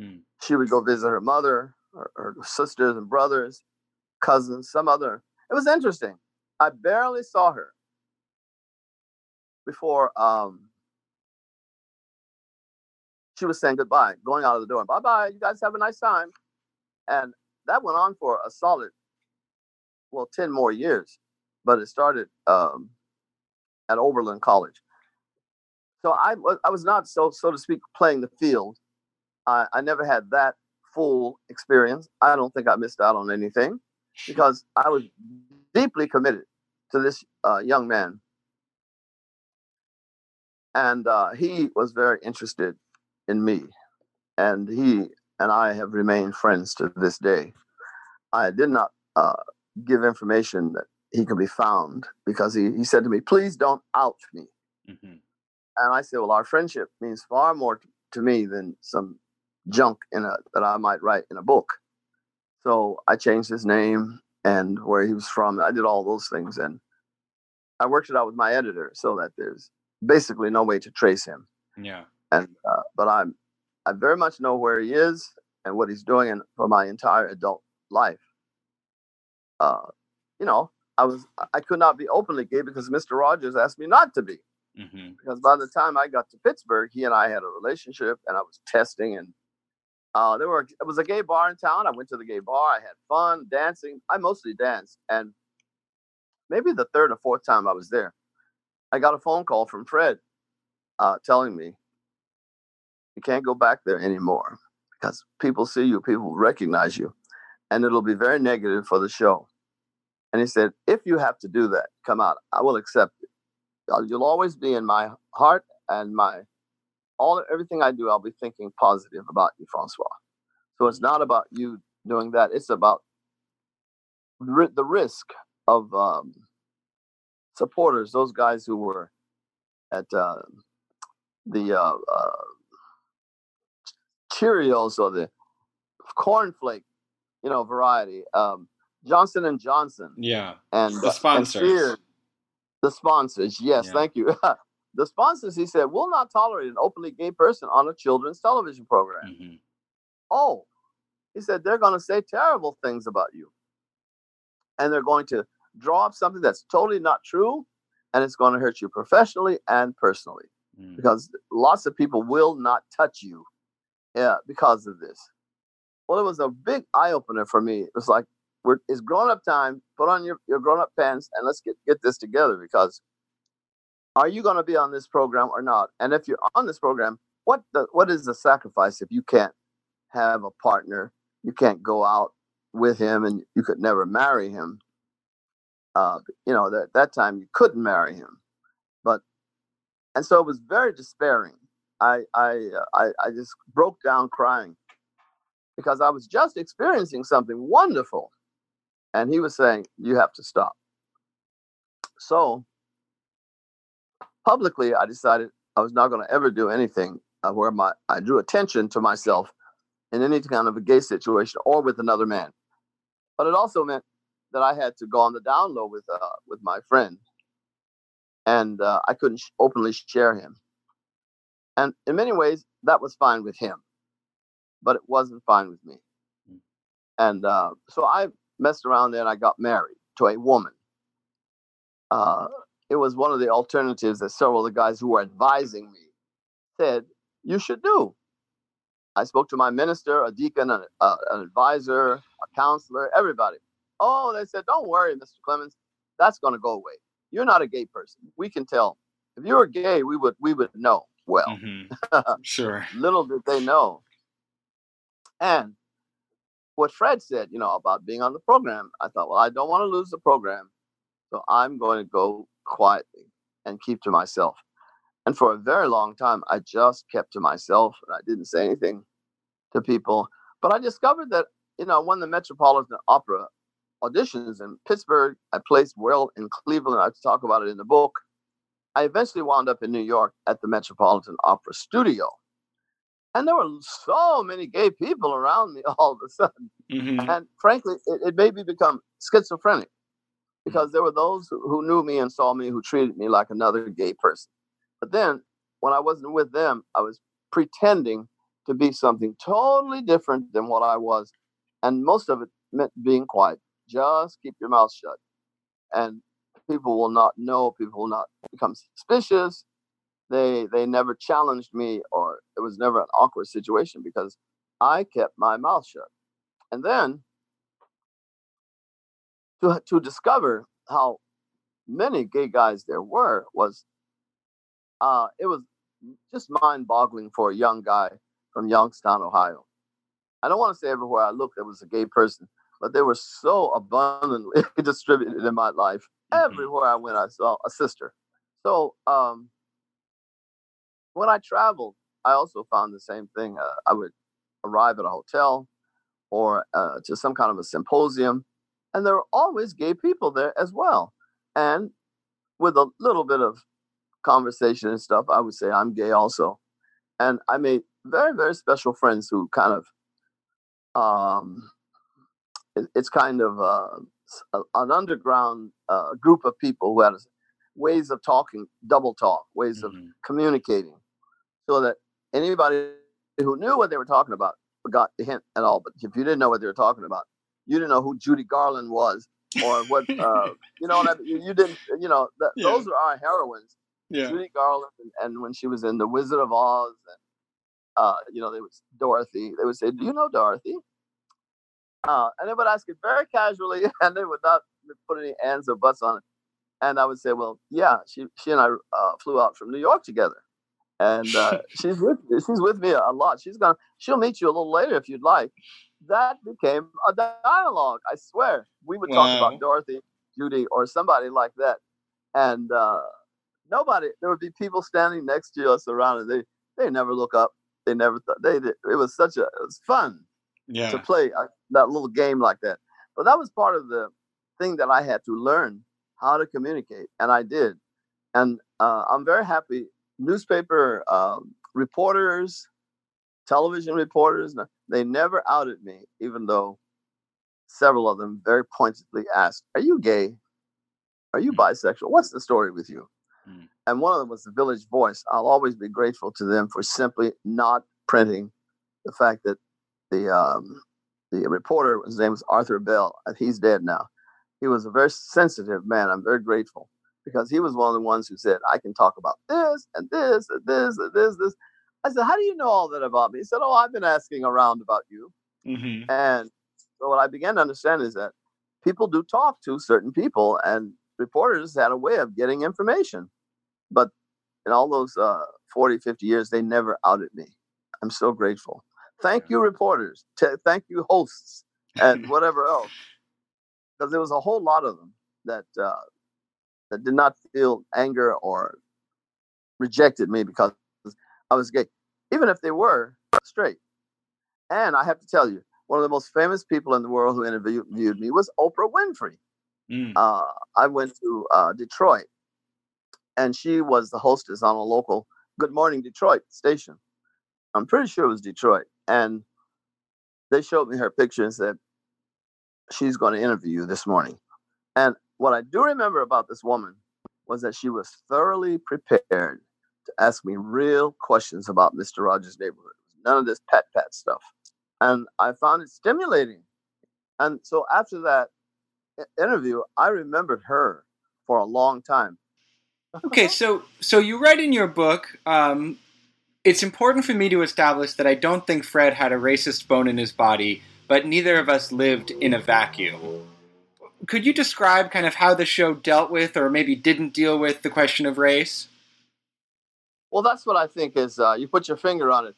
B: Mm. She would go visit her mother, her, sisters and brothers, cousins, some other. It was interesting. I barely saw her before um, she was saying goodbye, going out of the door. Bye bye. You guys have a nice time. And that went on for a solid, well, 10 more years but it started um, at Oberlin College. So I was I was not so so to speak playing the field. I, I never had that full experience. I don't think I missed out on anything because I was deeply committed to this uh, young man, and uh, he was very interested in me, and he and I have remained friends to this day. I did not uh, give information that he can be found because he, he said to me, please don't out me. Mm-hmm. And I said, well, our friendship means far more to me than some junk in a, that I might write in a book. So I changed his name and where he was from. I did all those things. And I worked it out with my editor so that there's basically no way to trace him.
A: Yeah.
B: And uh, but I'm I very much know where he is and what he's doing in, for my entire adult life. Uh, you know, I was I could not be openly gay because Mr. Rogers asked me not to be.
A: Mm-hmm.
B: Because by the time I got to Pittsburgh, he and I had a relationship, and I was testing, and uh, there were it was a gay bar in town. I went to the gay bar. I had fun dancing. I mostly danced, and maybe the third or fourth time I was there, I got a phone call from Fred, uh, telling me you can't go back there anymore because people see you, people recognize you, and it'll be very negative for the show. And he said, if you have to do that, come out. I will accept it. You'll always be in my heart and my all everything I do. I'll be thinking positive about you, Francois. So it's not about you doing that. It's about the risk of um, supporters, those guys who were at uh, the uh, uh, Cheerios or the cornflake, you know, variety. Um, Johnson and Johnson.
A: Yeah.
B: And
A: the sponsors.
B: And the sponsors. Yes,
A: Yeah.
B: thank you. the sponsors, he said, will not tolerate an openly gay person on a children's television program.
A: hmm
B: Oh, he said they're going to say terrible things about you. And they're going to draw up something that's totally not true. And it's going to hurt you professionally and personally
A: mm
B: because lots of people will not touch you yeah, because of this. Well, it was a big eye opener for me. It was like, we're, it's grown up time. Put on your, your grown up pants and let's get, get this together because are you going to be on this program or not? And if you're on this program, what the, what is the sacrifice if you can't have a partner? You can't go out with him and you could never marry him. Uh, you know, that that time you couldn't marry him, but and so it was very despairing. I I uh, I, I just broke down crying because I was just experiencing something wonderful, and he was saying you have to stop. So publicly, I decided I was not going to ever do anything uh, where my I drew attention to myself in any kind of a gay situation or with another man. But it also meant that I had to go on the down low with uh, with my friend, and uh, I couldn't sh- openly share him. And in many ways, that was fine with him, but it wasn't fine with me.
A: Mm.
B: And uh, so I messed around there, and I got married to a woman. It was one of the alternatives that several of the guys who were advising me said you should do. I spoke to my minister, a deacon, an, uh, an advisor, a counselor, everybody. Oh, they said, don't worry, Mr. Clemmons, that's going to go away. You're not a gay person. We can tell. If you were gay, we would we would know. Well,
A: hmm Sure.
B: little did they know. And what Fred said, you know, about being on the program, I thought, well, I don't want to lose the program, so I'm going to go quietly and keep to myself. And for a very long time, I just kept to myself and I didn't say anything to people. But I discovered that, you know, when the Metropolitan Opera auditions in Pittsburgh, I placed well in Cleveland. I talk about it in the book. I eventually wound up in New York at the Metropolitan Opera Studio. And there were so many gay people around me all of a sudden.
A: hmm
B: And frankly, it, it made me become schizophrenic because there were those who, knew me and saw me who treated me like another gay person. But then when I wasn't with them, I was pretending to be something totally different than what I was. And most of it meant being quiet. Just keep your mouth shut. And people will not know, people will not become suspicious. They they never challenged me or it was never an awkward situation because I kept my mouth shut. And then to to discover how many gay guys there were was uh it was just mind-boggling for a young guy from Youngstown, Ohio. I don't want to say everywhere I looked there was a gay person, but they were so abundantly distributed in my life.
A: Mhm.
B: Everywhere I went, I saw a sister. So um, when I traveled, I also found the same thing. Uh, I would arrive at a hotel or uh, to some kind of a symposium, and there were always gay people there as well. And with a little bit of conversation and stuff, I would say I'm gay also. And I made very, very special friends who kind of, um, it- it's kind of uh, an underground uh, group of people who had ways of talking, double talk, ways mm-hmm. of communicating, so that anybody who knew what they were talking about got the hint at all. But if you didn't know what they were talking about, you didn't know who Judy Garland was or what uh, you know. What I mean? you, you didn't, you know, that, yeah. those are our heroines. Yeah. Judy Garland, and, and, when she was in The Wizard of Oz, and uh, you know, they was Dorothy. They would say, "Do you know Dorothy?" Uh, and they would ask it very casually, and they would not put any ands or buts on it. And I would say, "Well, yeah, she she and I uh, flew out from New York together." and uh, she's with she's with me a lot. She's gonna she'll meet you a little later if you'd like. That became a dialogue. I swear, we would wow. talk about Dorothy, Judy, or somebody like that, and uh, nobody. There would be people standing next to us around, and they they never look up. They never thought they did. It was such a it was fun yeah. to play uh, that little game like that. But that was part of the thing that I had to learn how to communicate, and I did. And uh, I'm very happy newspaper um, reporters, television reporters, they never outed me, even though several of them very pointedly asked, Are you gay? Are you hmm. bisexual? What's the story with you? Mm. And one of them was the Village Voice. I'll always be grateful to them for simply not printing the fact that the um, the reporter, his name was Arthur Bell, and he's dead now. He was a very sensitive man. I'm very grateful because he was one of the ones who said, I can talk about this and this and this and this, and this. I said, How do you know all that about me? He said, Oh, I've been asking around about you. Mm-hmm. And so what I began to understand is that people do talk to certain people, and reporters had a way of getting information. But in all those uh, 40, 50 years, they never outed me. I'm so grateful. Thank you, reporters. T- thank you, hosts, and whatever else. Because there was a whole lot of them that uh, that did not feel anger or rejected me because I was gay, even if they were straight. And I have to tell you, one of the most famous people in the world who interviewed me was Oprah Winfrey. Mm. Uh, I went to uh, Detroit, and she was the hostess on a local Good Morning Detroit station. I'm pretty sure it was Detroit. And they showed me her picture and said, She's going to interview you this morning. And what I do remember about this woman was that she was thoroughly prepared to ask me real questions about Mr. Rogers' neighborhood. None of this pat pat stuff. And I found it stimulating. And so after that interview, I remembered her for a long time.
A: okay, so so you write in your book, um, it's important for me to establish that I don't think Fred had a racist bone in his body, but neither of us lived in a vacuum could you describe kind of how the show dealt with or maybe didn't deal with the question of race?
B: Well, that's what I think is uh, you put your finger on it.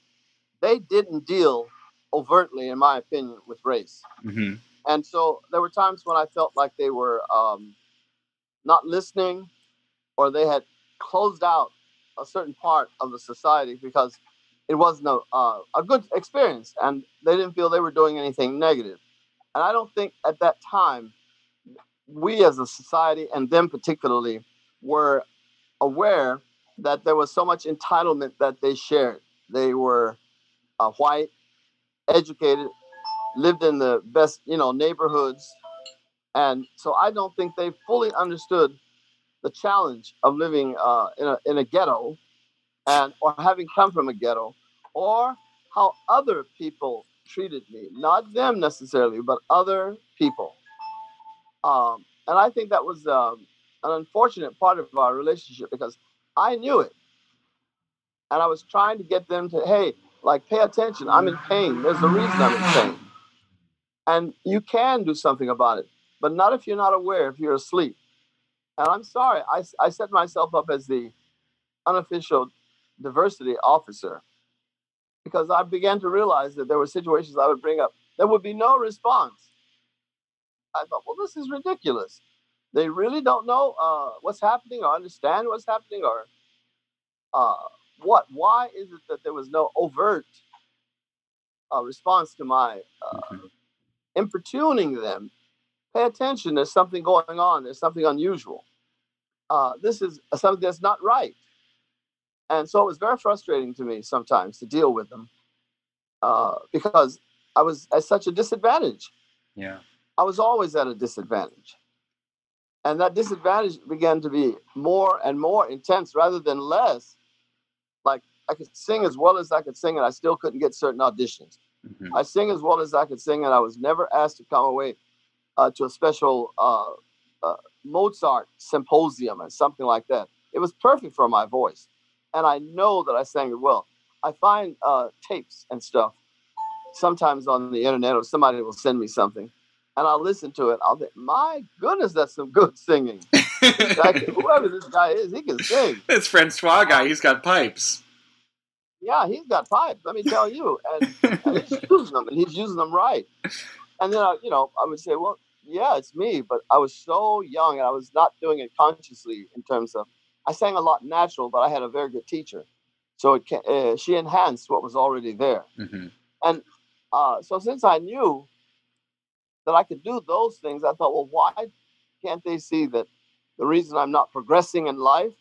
B: They didn't deal overtly, in my opinion, with race. Mm-hmm. And so there were times when I felt like they were um, not listening or they had closed out a certain part of the society because it wasn't a, uh, a good experience and they didn't feel they were doing anything negative. And I don't think at that time we as a society and them particularly were aware that there was so much entitlement that they shared. They were uh, white, educated, lived in the best, you know, neighborhoods, and so I don't think they fully understood the challenge of living uh, in a in a ghetto, and or having come from a ghetto, or how other people treated me, not them necessarily, but other people. Um, and I think that was um, an unfortunate part of our relationship because I knew it. And I was trying to get them to, hey, like, pay attention. I'm in pain. There's a reason I'm in pain. And you can do something about it, but not if you're not aware, if you're asleep. And I'm sorry, I, I set myself up as the unofficial diversity officer because I began to realize that there were situations I would bring up. There would be no response. I thought, well, this is ridiculous. They really don't know uh, what's happening or understand what's happening or uh, what. Why is it that there was no overt uh, response to my uh, mm-hmm. importuning them? Pay attention. There's something going on. There's something unusual. Uh, this is something that's not right. And so it was very frustrating to me sometimes to deal with them uh, because I was at such a disadvantage.
A: Yeah.
B: I was always at a disadvantage. And that disadvantage began to be more and more intense rather than less. Like I could sing as well as I could sing, and I still couldn't get certain auditions. Mm-hmm. I sing as well as I could sing, and I was never asked to come away uh, to a special uh, uh, Mozart symposium or something like that. It was perfect for my voice, and I know that I sang it well. I find uh, tapes and stuff sometimes on the internet, or somebody will send me something, and I'll listen to it. I'll think, my goodness, that's some good singing. whoever this guy is, he can sing.
A: It's Francois guy, he's got pipes.
B: Yeah, he's got pipes. Let me tell you, and, and he's using them, and he's using them right. And then, I, you know, I would say, well, yeah, it's me, but I was so young, and I was not doing it consciously in terms of. I sang a lot natural, but I had a very good teacher, so it uh, she enhanced what was already there. Mm-hmm. And uh, so, since I knew that I could do those things, I thought, well, why can't they see that the reason I'm not progressing in life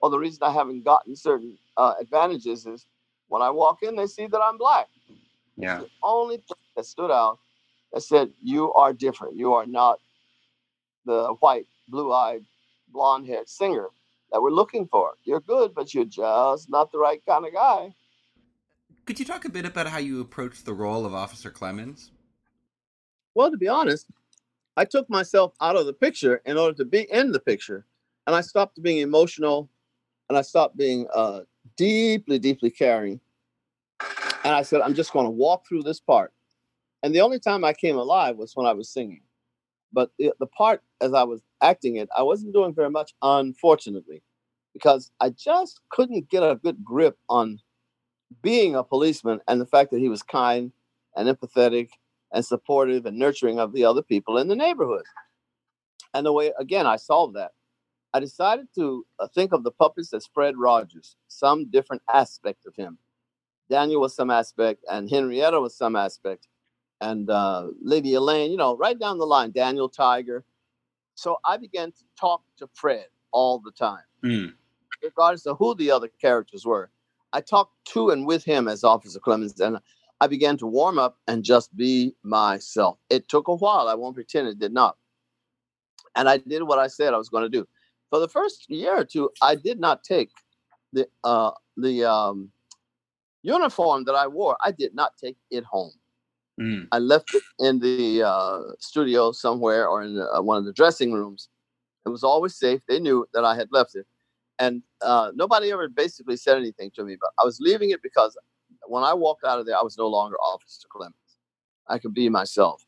B: or the reason I haven't gotten certain uh, advantages is when I walk in, they see that I'm black.
A: Yeah.
B: The only thing that stood out that said, You are different. You are not the white, blue eyed, blonde haired singer that we're looking for. You're good, but you're just not the right kind of guy.
C: Could you talk a bit about how you approached the role of Officer Clemmons?
B: Well, to be honest, I took myself out of the picture in order to be in the picture. And I stopped being emotional and I stopped being uh, deeply, deeply caring. And I said, I'm just going to walk through this part. And the only time I came alive was when I was singing. But the, the part as I was acting it, I wasn't doing very much, unfortunately, because I just couldn't get a good grip on being a policeman and the fact that he was kind and empathetic and supportive and nurturing of the other people in the neighborhood. And the way, again, I solved that. I decided to uh, think of the puppets as Fred Rogers, some different aspect of him. Daniel was some aspect, and Henrietta was some aspect, and uh, Lady Elaine, you know, right down the line, Daniel Tiger. So I began to talk to Fred all the time, mm. regardless of who the other characters were. I talked to and with him as Officer Clemmons, and I began to warm up and just be myself. It took a while. I won't pretend it did not. And I did what I said I was going to do. For the first year or two, I did not take the uh, the um, uniform that I wore. I did not take it home. Mm. I left it in the uh, studio somewhere or in the, uh, one of the dressing rooms. It was always safe. They knew that I had left it, and uh, nobody ever basically said anything to me. But I was leaving it because when I walked out of there, I was no longer Officer Clemmons. I could be myself.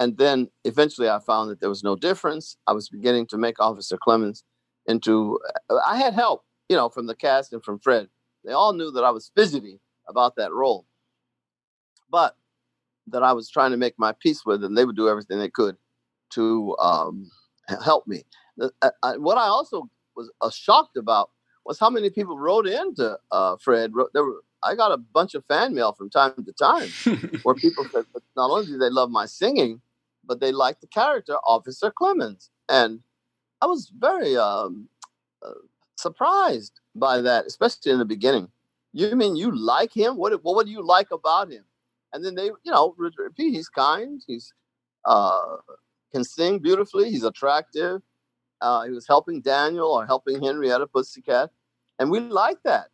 B: And then eventually I found that there was no difference. I was beginning to make Officer Clemmons into, uh, I had help, you know, from the cast and from Fred. They all knew that I was fidgety about that role, but that I was trying to make my peace with, and they would do everything they could to um, help me. Uh, what I also was uh, shocked about was how many people wrote into uh, Fred. There were I got a bunch of fan mail from time to time where people said not only do they love my singing, but they like the character Officer Clemmons, and I was very um, uh, surprised by that, especially in the beginning. You mean you like him? What what do you like about him? And then they, you know, repeat. He's kind. He's uh, can sing beautifully. He's attractive. Uh, he was helping Daniel or helping Henrietta Pussycat, and we like that.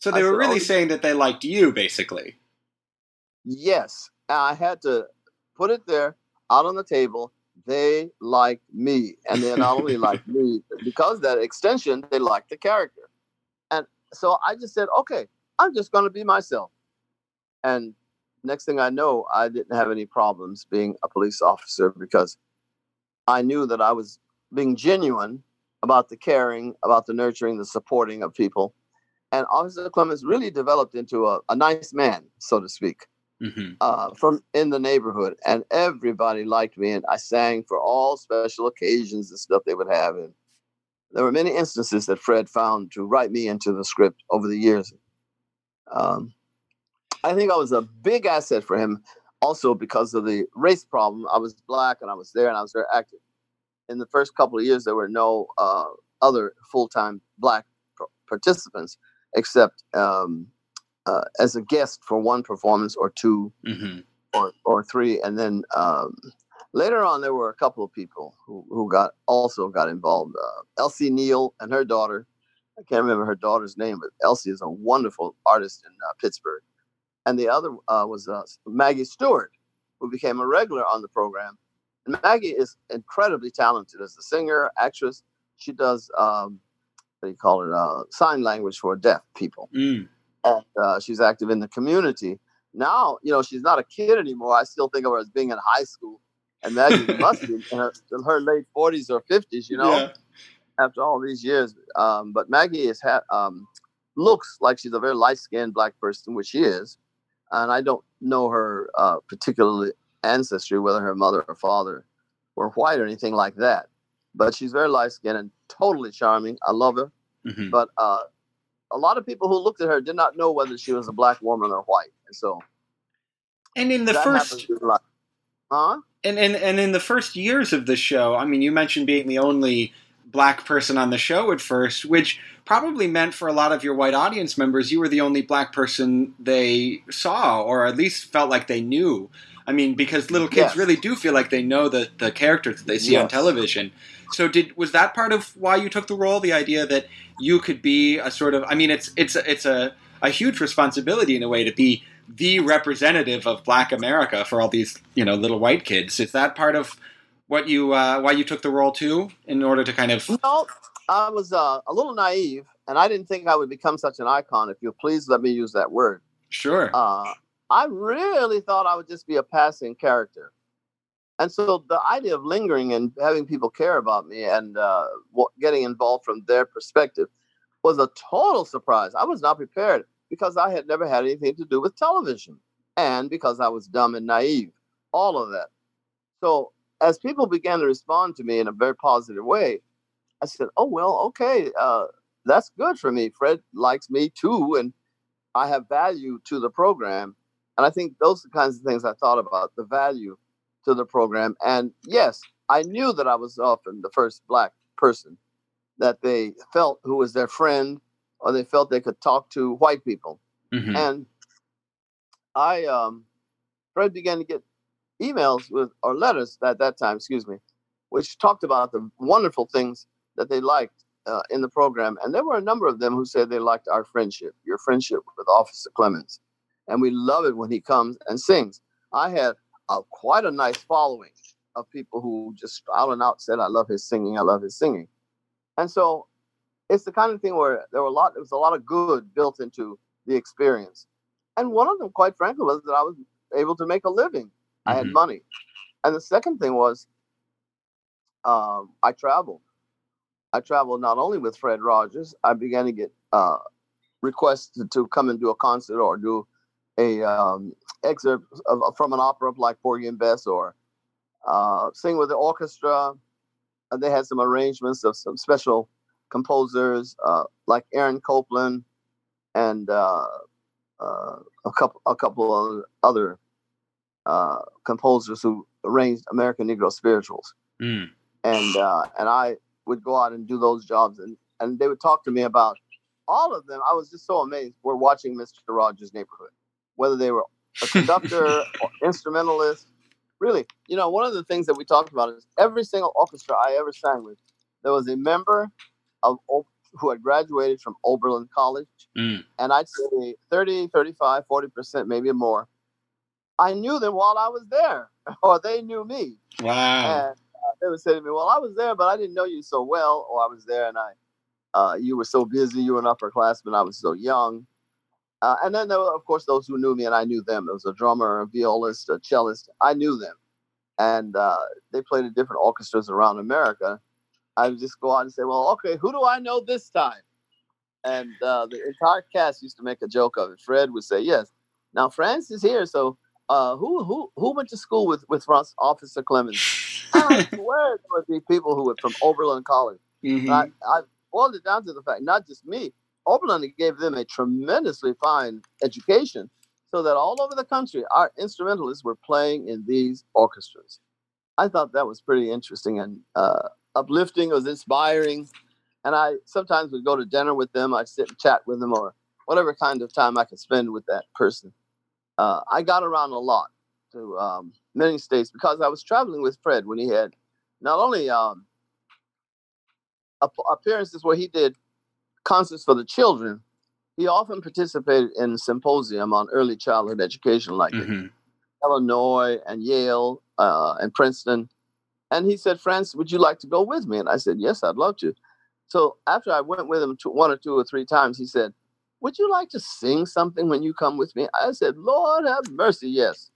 A: So they I were really oh, saying that they liked you, basically.
B: Yes, I had to put it there out on the table. They like me, and they not only like me because that extension, they like the character. And so I just said, okay, I'm just going to be myself. And next thing I know, I didn't have any problems being a police officer because I knew that I was being genuine about the caring, about the nurturing, the supporting of people and Officer Clemmons really developed into a, a nice man, so to speak, mm-hmm. uh, from in the neighborhood, and everybody liked me, and I sang for all special occasions and stuff they would have, and there were many instances that Fred found to write me into the script over the years. Um, I think I was a big asset for him, also because of the race problem. I was black, and I was there, and I was very active. In the first couple of years, there were no uh, other full-time black participants except um, uh, as a guest for one performance or 2 mm-hmm. or, or three. And then um, Later on, there were a couple of people who, who got also got involved. Uh, Elsie Neal and her daughter. I can't remember her daughter's name, but Elsie is a wonderful artist in uh, Pittsburgh. And the other uh, was uh, Maggie Stewart, who became a regular on the program. And Maggie is incredibly talented as a singer, actress. She does um, you call it? Uh, sign language for deaf people.
A: Mm.
B: And uh, she's active in the community. Now, you know, she's not a kid anymore. I still think of her as being in high school. And Maggie must be in her, in her late 40s or 50s, you know,
A: Yeah.
B: after all these years. Um, but Maggie is ha- um, looks like she's a very light skinned black person, which she is. And I don't know her uh, particularly ancestry, whether her mother or father were white or anything like that. But she's very light skinned and totally charming. I love her.
A: Mhm.
B: But uh, a lot of people who looked at her did not know whether she was a black woman or white. And so
A: And in the
B: that
A: first
B: happens in life. Huh?
A: and, and and in the first years of the show, I mean, you mentioned being the only black person on the show at first, which probably meant for a lot of your white audience members, you were the only black person they saw, or at least felt like they knew. I mean, because little kids
B: Yes.
A: really do feel like they know the the characters that they see on television. So, did was that part of why you took the role? The idea that you could be a sort of, I mean, it's it's a, it's a a huge responsibility in a way to be the representative of Black America for all these you know little white kids. Is that part of what you uh, why you took the role too, in order to kind of
B: No, I was uh, a little naive, and I didn't think I would become such an icon. If you'll please let me use that word.
A: sure,
B: Uh, I really thought I would just be a passing character. And so the idea of lingering and having people care about me and uh, getting involved from their perspective was a total surprise. I was not prepared because I had never had anything to do with television and because I was dumb and naive, all of that. So as people began to respond to me in a very positive way, I said, oh, well, okay, uh, that's good for me. Fred likes me too. And I have value to the program. And I think those are the kinds of things I thought about the value to the program. And yes, I knew that I was often the first black person that they felt who was their friend or they felt they could talk to white people.
A: Mhm.
B: And I, um, Fred began to get emails with or letters at that time, excuse me, which talked about the wonderful things that they liked uh, in the program. And there were a number of them who said they liked our friendship, your friendship with Officer Clemmons. And we love it when he comes and sings. I had a, quite a nice following of people who just out and out said, I love his singing, I love his singing. And so it's the kind of thing where there were a lot, there was a lot of good built into the experience. And one of them, quite frankly, was that I was able to make a living. I had
A: Mhm.
B: money. And the second thing was um, I traveled. I traveled not only with Fred Rogers, I began to get uh, requests to, to come and do a concert or do a um, excerpt of, from an opera like Porgy and Bess or uh, sing with the orchestra. And they had some arrangements of some special composers uh, like Aaron Copland and uh, uh, a couple a couple of other uh, composers who arranged American Negro spirituals
A: Mm.
B: and uh, and I would go out and do those jobs, and and they would talk to me about all of them. I was just so amazed. We're watching Mr. Rogers' Neighborhood, whether they were a conductor or instrumentalist. Really, you know, one of the things that we talked about is every single orchestra I ever sang with, there was a member of who had graduated from Oberlin College,
A: Mm.
B: and I'd say 30, 35, 40 percent, maybe more. I knew them while I was there, or they knew me.
A: Wow.
B: And uh, they would say to me, "Well, I was there, but I didn't know you so well, or I was there and I, uh, you were so busy, you were an upperclassman, I was so young." Uh, and then there were, of course, those who knew me and I knew them. There was a drummer, a violist, a cellist. I knew them, and uh, they played in different orchestras around America. I would just go out and say, "Well, okay, who do I know this time?" And uh, the entire cast used to make a joke of it. Fred would say, "Yes, now France is here, so." Uh, who who who went to school with with Ross, Officer Clemmons? I swear there would be people who were from Oberlin College.
A: Mhm.
B: I, I boiled it down to the fact, not just me. Oberlin gave them a tremendously fine education, so that all over the country, our instrumentalists were playing in these orchestras. I thought that was pretty interesting and uh, uplifting. It was inspiring, and I sometimes would go to dinner with them. I'd sit and chat with them, or whatever kind of time I could spend with that person. Uh, I got around a lot to um, many states because I was traveling with Fred when he had not only um, appearances where he did concerts for the children, he often participated in symposium on early childhood education, like mm-hmm. Illinois and Yale uh, and Princeton. And he said, "France, would you like to go with me?" And I said, "Yes, I'd love to." So after I went with him to one or two or three times, he said, "Would you like to sing something when you come with me?" I said, "Lord have mercy, yes."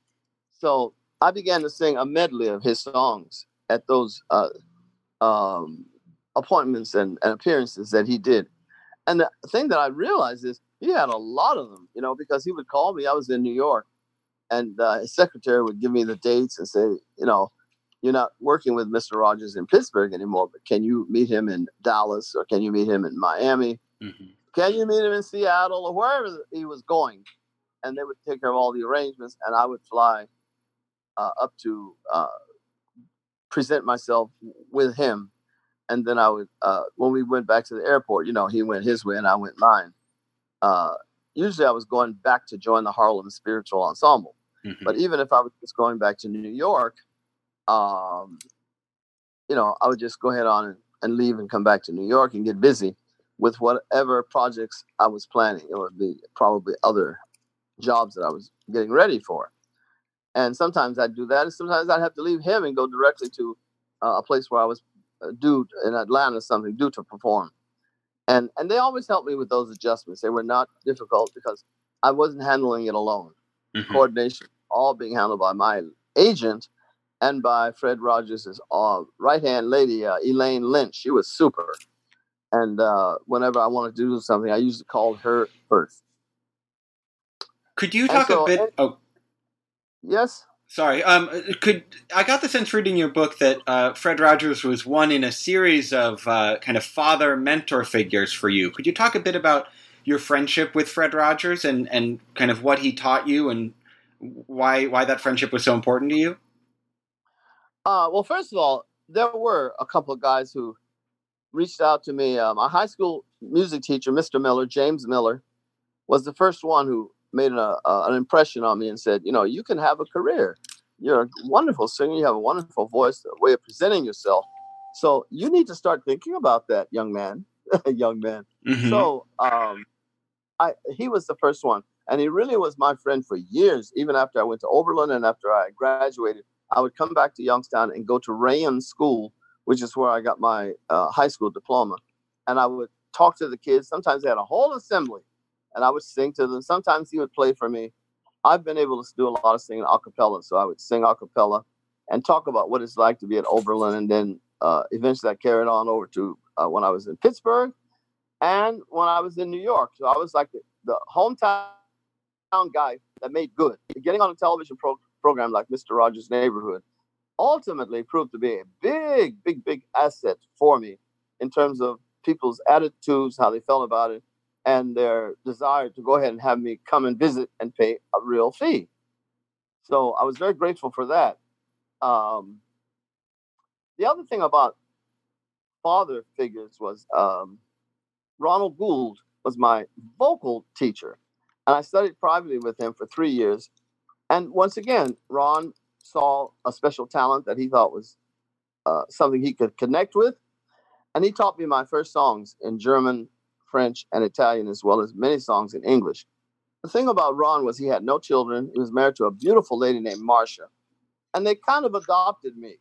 B: So I began to sing a medley of his songs at those uh, um, appointments and, and appearances that he did. And the thing that I realized is he had a lot of them, you know, because he would call me. I was in New York, and uh, his secretary would give me the dates and say, you know, you're not working with Mr. Rogers in Pittsburgh anymore, but can you meet him in Dallas or can you meet him in Miami? Mm-hmm. Can you meet him in Seattle or wherever he was going? And they would take care of all the arrangements, and I would fly uh, up to uh, present myself with him and then I would uh, when we went back to the airport, you know, he went his way and I went mine. Uh, usually, I was going back to join the Harlem Spiritual Ensemble, mm-hmm. but even if I was just going back to New York, um, you know, I would just go ahead on and, and, leave and come back to New York and get busy with whatever projects I was planning. It would be probably other jobs that I was getting ready for. And sometimes I'd do that, and sometimes I'd have to leave him and go directly to uh, a place where I was due in Atlanta something due to perform. And and they always helped me with those adjustments. They were not difficult because I wasn't handling it alone. Mm-hmm. Coordination all being handled by my agent and by Fred Rogers' uh, right hand lady, uh, Elaine Lynch. She was super. And uh, whenever I wanted to do something, I usually called her first.
A: Could you talk so, a bit? And, oh,
B: yes.
A: Sorry. Um, could I got the sense reading your book that uh, Fred Rogers was one in a series of uh, kind of father mentor figures for you. Could you talk a bit about your friendship with Fred Rogers and, and kind of what he taught you and why why that friendship was so important to you?
B: Uh, well, first of all, there were a couple of guys who reached out to me. Um, a high school music teacher, Mr. Miller, James Miller, was the first one who made a, an impression on me and said, you know, you can have a career. You're a wonderful singer. You have a wonderful voice, a way of presenting yourself. So you need to start thinking about that, young man. young man. Mm-hmm. So um, I he was the first one, and he really was my friend for years. Even after I went to Oberlin and after I graduated, I would come back to Youngstown and go to Rayen School, which is where I got my uh, high school diploma, and I would talk to the kids. Sometimes they had a whole assembly and I would sing to them. Sometimes he would play for me. I've been able to do a lot of singing a cappella, so I would sing a cappella and talk about what it's like to be at Oberlin, and then uh, eventually I carried on over to uh, when I was in Pittsburgh and when I was in New York. So I was like the, the hometown guy that made good. Getting on a television pro- program like Mr. Rogers' Neighborhood ultimately proved to be a big, big, big asset for me in terms of people's attitudes, how they felt about it, and their desire to go ahead and have me come and visit and pay a real fee. So I was very grateful for that. Um, the other thing about father figures was um, Ronald Gould was my vocal teacher, and I studied privately with him for three years. And once again, Ron saw a special talent that he thought was uh, something he could connect with, and he taught me my first songs in German, French, and Italian, as well as many songs in English. The thing about Ron was he had no children. He was married to a beautiful lady named Marcia, and they kind of adopted me.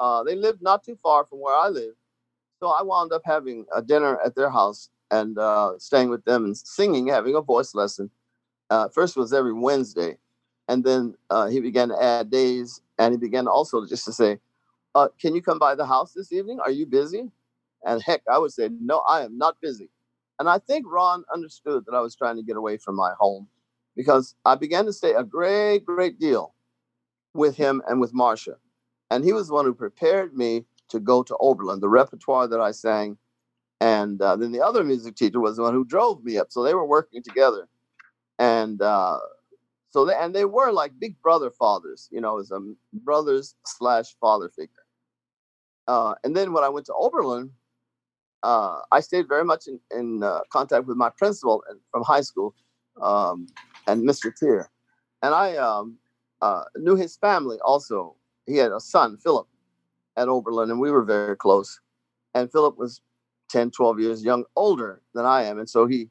B: Uh, they lived not too far from where I lived, so I wound up having a dinner at their house and uh, staying with them and singing, having a voice lesson. Uh, first was every Wednesday, and then uh, he began to add days, and he began also just to say, uh, "Can you come by the house this evening? Are you busy?" And heck, I would say, "No, I am not busy." And I think Ron understood that I was trying to get away from my home because I began to stay a great, great deal with him and with Marcia. And he was the one who prepared me to go to Oberlin, the repertoire that I sang. And uh, then the other music teacher was the one who drove me up. So they were working together. And uh, so they, and they were like big brother fathers, you know, as a brothers slash father figure. Uh, and then when I went to Oberlin, uh, I stayed very much in, in uh, contact with my principal from high school um, and Mr. Tier. And I um, uh, knew his family also. He had a son, Philip, at Oberlin, and we were very close. And Philip was 10, 12 years young, older than I am. And so he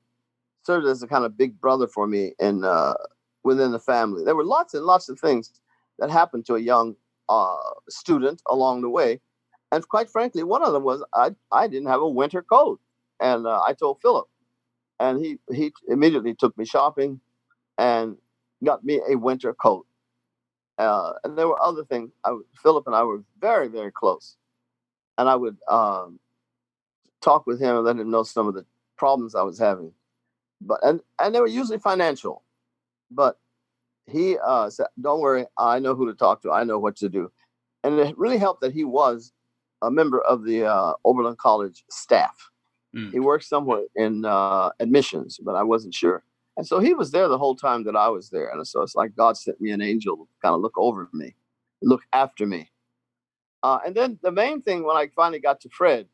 B: served as a kind of big brother for me in uh, within the family. There were lots and lots of things that happened to a young uh, student along the way. And quite frankly, one of them was I, I didn't have a winter coat. And uh, I told Philip, and he, he immediately took me shopping and got me a winter coat. Uh, and there were other things. I, Philip and I were very, very close. And I would um, talk with him and let him know some of the problems I was having. But and, and they were usually financial. But he uh, said, Don't worry, I know who to talk to, I know what to do. And it really helped that he was a member of the uh, Oberlin College staff. Mm. He worked somewhere in uh, admissions, but I wasn't sure. And so he was there the whole time that I was there. And so it's like God sent me an angel to kind of look over me, look after me. Uh, and then the main thing when I finally got to Fred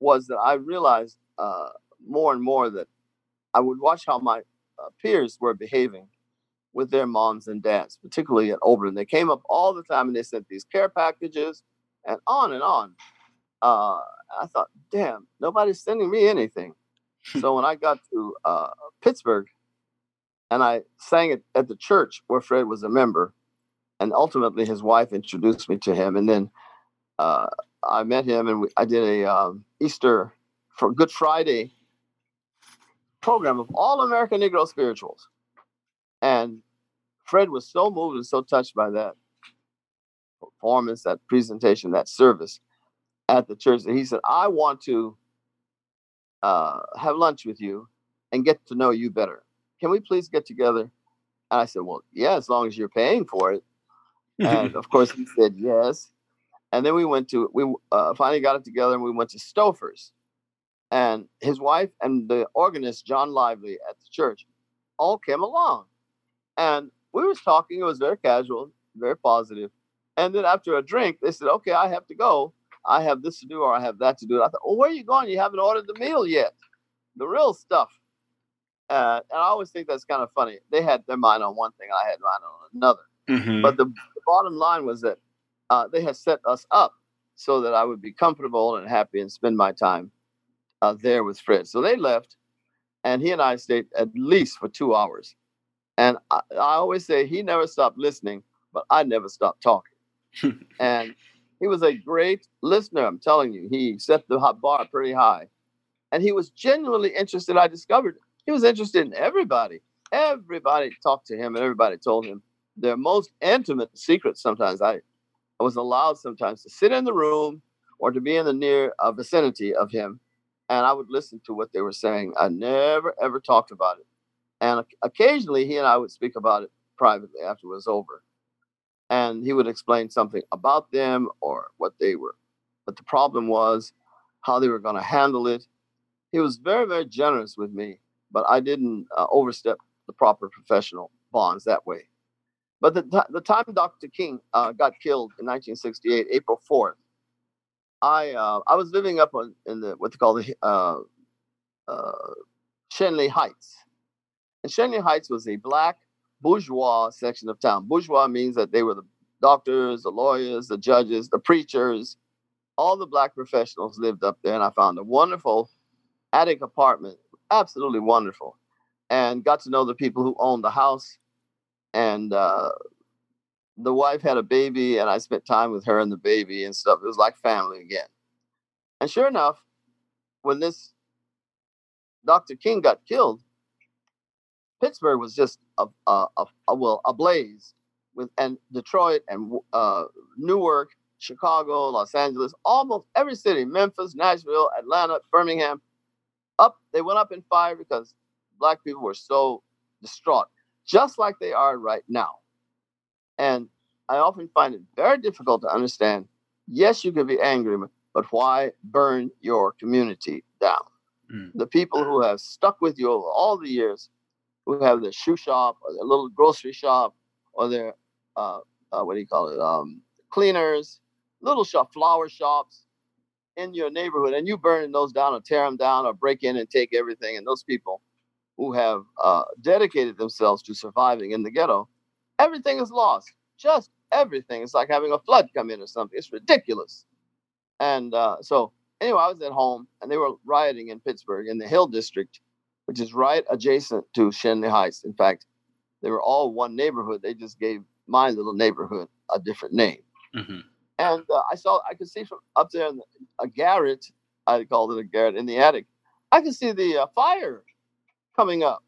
B: was that I realized uh, more and more that I would watch how my uh, peers were behaving with their moms and dads, particularly at Oberlin. They came up all the time and they sent these care packages and on and on. Uh, I thought, damn, nobody's sending me anything. so when I got to uh, Pittsburgh and I sang it at the church where Fred was a member, and ultimately his wife introduced me to him, and then uh, I met him and we, I did a um, Easter for Good Friday program of all American Negro spirituals. And Fred was so moved and so touched by that performance, that presentation, that service at the church that he said, I want to uh, have lunch with you and get to know you better. Can we please get together? And I said, Well, yeah, as long as you're paying for it. and of course, he said yes. And then we went to, we uh, finally got it together and we went to Stouffer's. And his wife and the organist, John Lively, at the church, all came along. And we was talking. It was very casual, very positive. And then after a drink, they said, "Okay, I have to go. I have this to do, or I have that to do." I thought, "Well, where are you going? You haven't ordered the meal yet, the real stuff." Uh, and I always think that's kind of funny. They had their mind on one thing, I had mine on another. Mm-hmm. But the, the, bottom line was that uh, they had set us up so that I would be comfortable and happy and spend my time uh, there with Fred. So they left, and he and I stayed at least for two hours. And I, I always say he never stopped listening, but I never stopped talking. and he was a great listener. I'm telling you, he set the bar pretty high, and he was genuinely interested. I discovered he was interested in everybody. Everybody talked to him, and everybody told him their most intimate secrets. Sometimes I, I was allowed sometimes to sit in the room or to be in the near uh, vicinity of him, and I would listen to what they were saying. I never ever talked about it. And occasionally he and I would speak about it privately after it was over. And he would explain something about them or what they were, what the problem was, how they were going to handle it. He was very, very generous with me, but I didn't uh, overstep the proper professional bonds that way. But the, the time Dr. King uh, got killed in 1968, April 4th, I uh, I was living up on, in the what they call the uh, uh, Schenley Heights, and Schenley Heights was a black bourgeois section of town. Bourgeois means that they were the doctors, the lawyers, the judges, the preachers, all the black professionals lived up there. And I found a wonderful attic apartment, absolutely wonderful, and got to know the people who owned the house. And uh, the wife had a baby, and I spent time with her and the baby and stuff. It was like family again. And sure enough, when this Dr. King got killed, Pittsburgh was just a, a, a, a well ablaze with and Detroit and uh, Newark, Chicago, Los Angeles, almost every city, Memphis, Nashville, Atlanta, Birmingham, up they went up in fire because black people were so distraught, just like they are right now. And I often find it very difficult to understand. Yes, you can be angry, but why burn your community down? Mm. The people who have stuck with you over all the years who have their shoe shop or their little grocery shop or their uh, uh, what do you call it um, cleaners little shop flower shops in your neighborhood and you burning those down or tear them down or break in and take everything and those people who have uh, dedicated themselves to surviving in the ghetto everything is lost. Just everything. It's like having a flood come in or something. It's ridiculous. And uh, so, anyway, I was at home and they were rioting in Pittsburgh in the Hill District, which is right adjacent to Schenley Heights. In fact, they were all one neighborhood. They just gave my little neighborhood a different name.
A: Mm-hmm.
B: And uh, I saw, I could see from up there in the, a garret, I called it a garret in the attic, I could see the uh, fire coming up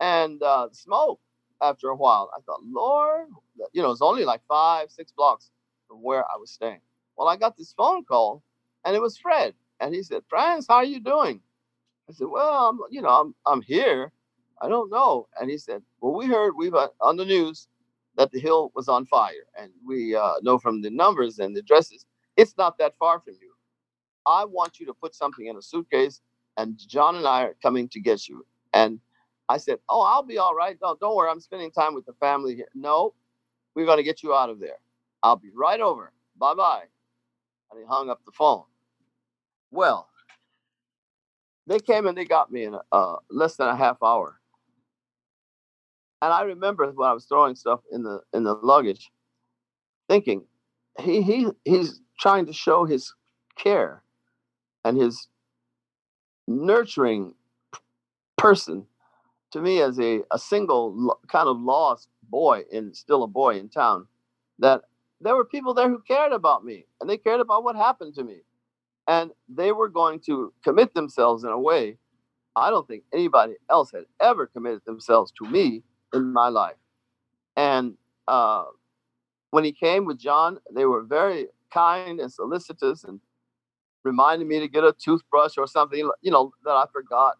B: and uh, smoke after a while. I thought, Lord, you know, it's only like five, six blocks from where I was staying. Well, I got this phone call and it was Fred. And he said, Franz, how are you doing? I said, well, I'm, you know, I'm, I'm here. I don't know. And he said, well, we heard we've on the news that the hill was on fire. And we uh, know from the numbers and the addresses, it's not that far from you. I want you to put something in a suitcase and John and I are coming to get you. And I said, Oh, I'll be all right. No, don't worry. I'm spending time with the family here. No, we're going to get you out of there. I'll be right over. Bye bye. And he hung up the phone. Well, they came and they got me in uh, less than a half hour. And I remember when I was throwing stuff in the in the luggage, thinking, he he he's trying to show his care and his nurturing person to me as a, a single kind of lost boy and still a boy in town that there were people there who cared about me and they cared about what happened to me and they were going to commit themselves in a way i don't think anybody else had ever committed themselves to me in my life and uh, when he came with john they were very kind and solicitous and reminded me to get a toothbrush or something you know that i forgot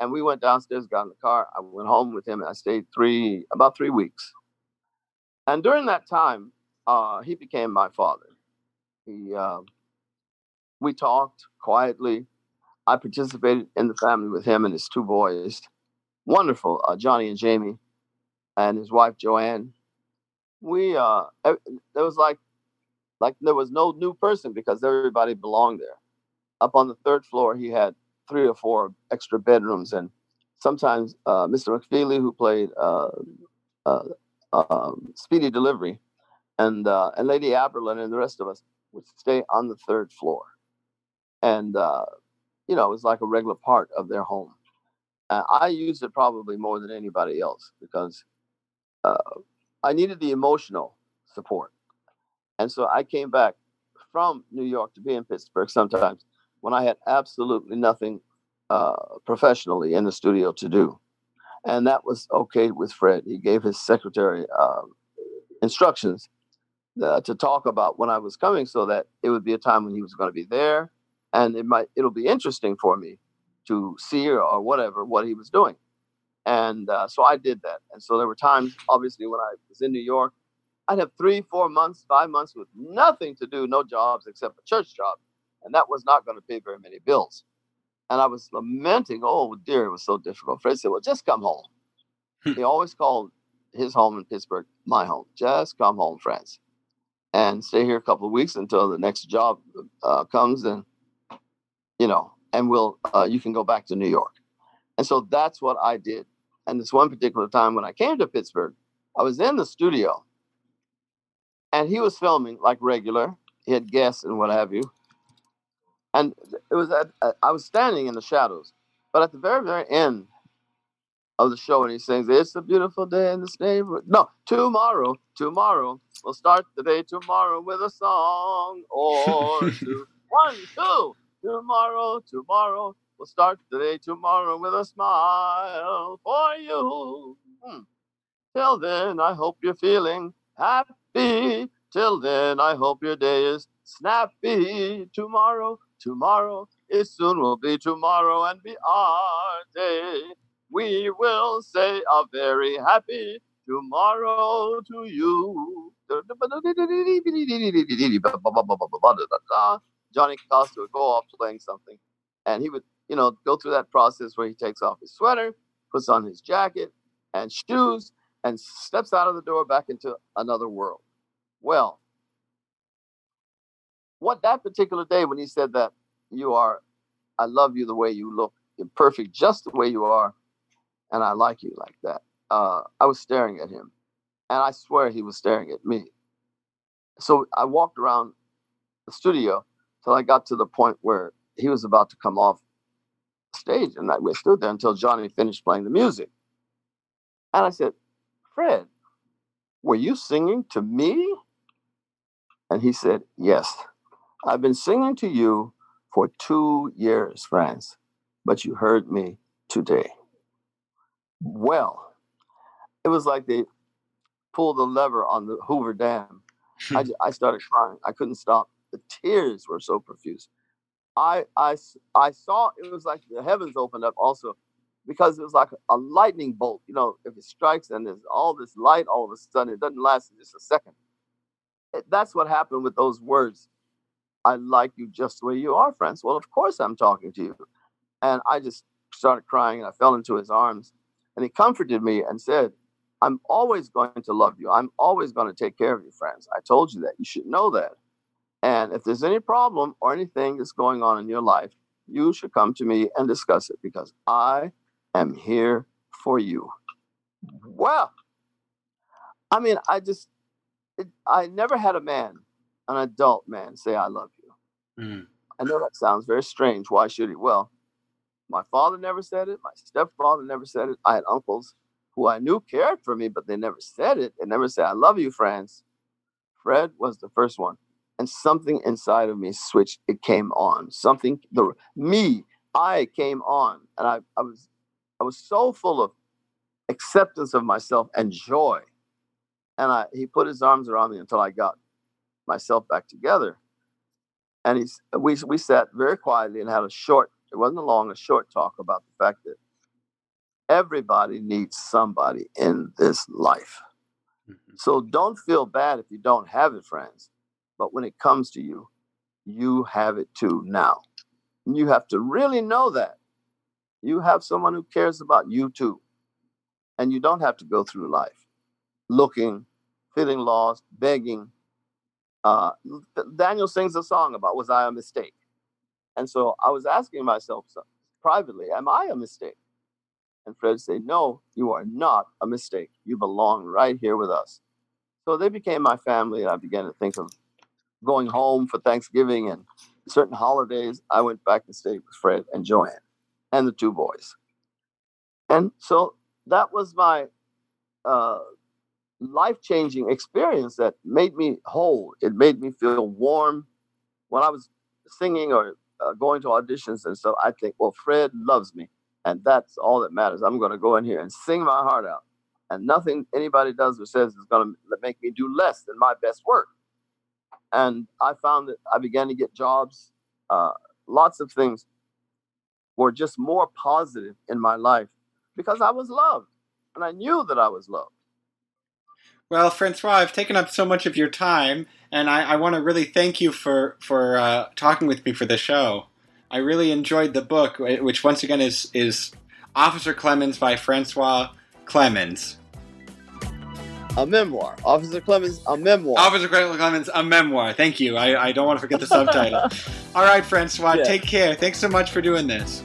B: and we went downstairs, got in the car. I went home with him, and I stayed three about three weeks. And during that time, uh, he became my father. He, uh, we talked quietly. I participated in the family with him and his two boys, wonderful, uh, Johnny and Jamie, and his wife Joanne. We, uh, there was like, like there was no new person because everybody belonged there. Up on the third floor, he had three or four extra bedrooms, and sometimes uh, Mr. McFeely, who played uh, uh, um, Speedy Delivery, and uh, and Lady Aberlin and the rest of us would stay on the third floor, and uh, you know it was like a regular part of their home. I used it probably more than anybody else because uh, I needed the emotional support, and so I came back from New York to be in Pittsburgh sometimes when I had absolutely nothing uh, professionally in the studio to do. And that was okay with Fred. He gave his secretary uh, instructions uh, to talk about when I was coming so that it would be a time when he was going to be there and it might it'll be interesting for me to see or, or whatever what he was doing. And uh, so I did that. And so there were times, obviously, when I was in New York, I'd have three, four months, five months with nothing to do, no jobs except a church job and that was not going to pay very many bills. And I was lamenting, oh dear, it was so difficult. Fred said, well, just come home. Hmm. he always called his home in Pittsburgh my home. Just come home, Franz, and stay here a couple of weeks until the next job uh, comes, and you know, and we'll uh, you can go back to New York. And so that's what I did. And this one particular time when I came to Pittsburgh, I was in the studio, and he was filming like regular. He had guests and what have you and it was at, I was standing in the shadows, but at the very very end of the show, and he sings, "It's a beautiful day in this neighborhood." No, tomorrow, tomorrow we'll start the day tomorrow with a song or two. One, two. Tomorrow, tomorrow we'll start the day tomorrow with a smile for you. Hmm. Till then, I hope you're feeling happy. Till then, I hope your day is snappy. Tomorrow, Tomorrow is soon will be tomorrow and be our day. We will say a very happy tomorrow to you. Johnny Costa would go off playing something, and he would, you know, go through that process where he takes off his sweater, puts on his jacket and shoes, and steps out of the door back into another world. Well, what that particular day when he said that you are, I love you the way you look, you're perfect just the way you are, and I like you like that. Uh, I was staring at him, and I swear he was staring at me. So I walked around the studio till I got to the point where he was about to come off stage, and I we stood there until Johnny finished playing the music. And I said, "Fred, were you singing to me?" And he said, "Yes, I've been singing to you for two years, Franz, but you heard me today." Well, it was like they pulled the lever on the Hoover Dam. I, I started crying. I couldn't stop. The tears were so profuse. I, I, I saw it was like the heavens opened up also because it was like a lightning bolt. You know, if it strikes and there's all this light, all of a sudden it doesn't last just a second. It- that's what happened with those words. I like you just the way you are, Franz. Well, of course I'm talking to you. And I just started crying and I fell into his arms and he comforted me and said, I'm always going to love you. I'm always going to take care of you, Franz. I told you that. You should know that. And if there's any problem or anything that's going on in your life, you should come to me and discuss it because I am here for you. Well, I mean, I just, it, I never had a man, an adult man, say, I love you.
A: Mm.
B: I know that sounds very strange. Why should he? Well, my father never said it. My stepfather never said it. I had uncles who I knew cared for me, but they never said it. They never said, I love you, Franz. Fred was the first one. And something inside of me switched. It came on. Something, the me, I came on. And I, I was I was so full of acceptance of myself and joy. And I he put his arms around me until I got myself back together. And he's we we sat very quietly and had a short, it wasn't a long, a short talk about the fact that everybody needs somebody in this life.
A: Mhm.
B: So don't feel bad if you don't have it, Franz. But when it comes to you, you have it too now. And you have to really know that. You have someone who cares about you too. And you don't have to go through life looking, feeling lost, begging. Uh, Daniel sings a song about, Was I a mistake? And so I was asking myself privately, Am I a mistake? And Fred said, No, you are not a mistake. You belong right here with us. So they became my family, and I began to think of going home for Thanksgiving and certain holidays. I went back to stay with Fred and Joanne and the two boys. And so that was my uh, life changing experience that made me whole. It made me feel warm. When I was singing or uh, going to auditions and stuff, I think, well, Fred loves me. And that's all that matters. I'm going to go in here and sing my heart out. And nothing anybody does or says is going to make me do less than my best work. And I found that I began to get jobs. Uh, lots of things were just more positive in my life because I was loved. And I knew that I was loved.
A: Well, Francois, I've taken up so much of your time, and I, I want to really thank you for for uh, talking with me for the show. I really enjoyed the book, which once again is is Officer Clemmons by Francois Clemmons.
B: A memoir. Officer Clemmons, a memoir.
A: Officer Clemmons, a memoir. Thank you. I, I don't want to forget the subtitle. All right, Francois,
B: Yeah.
A: take care. Thanks so much for doing this.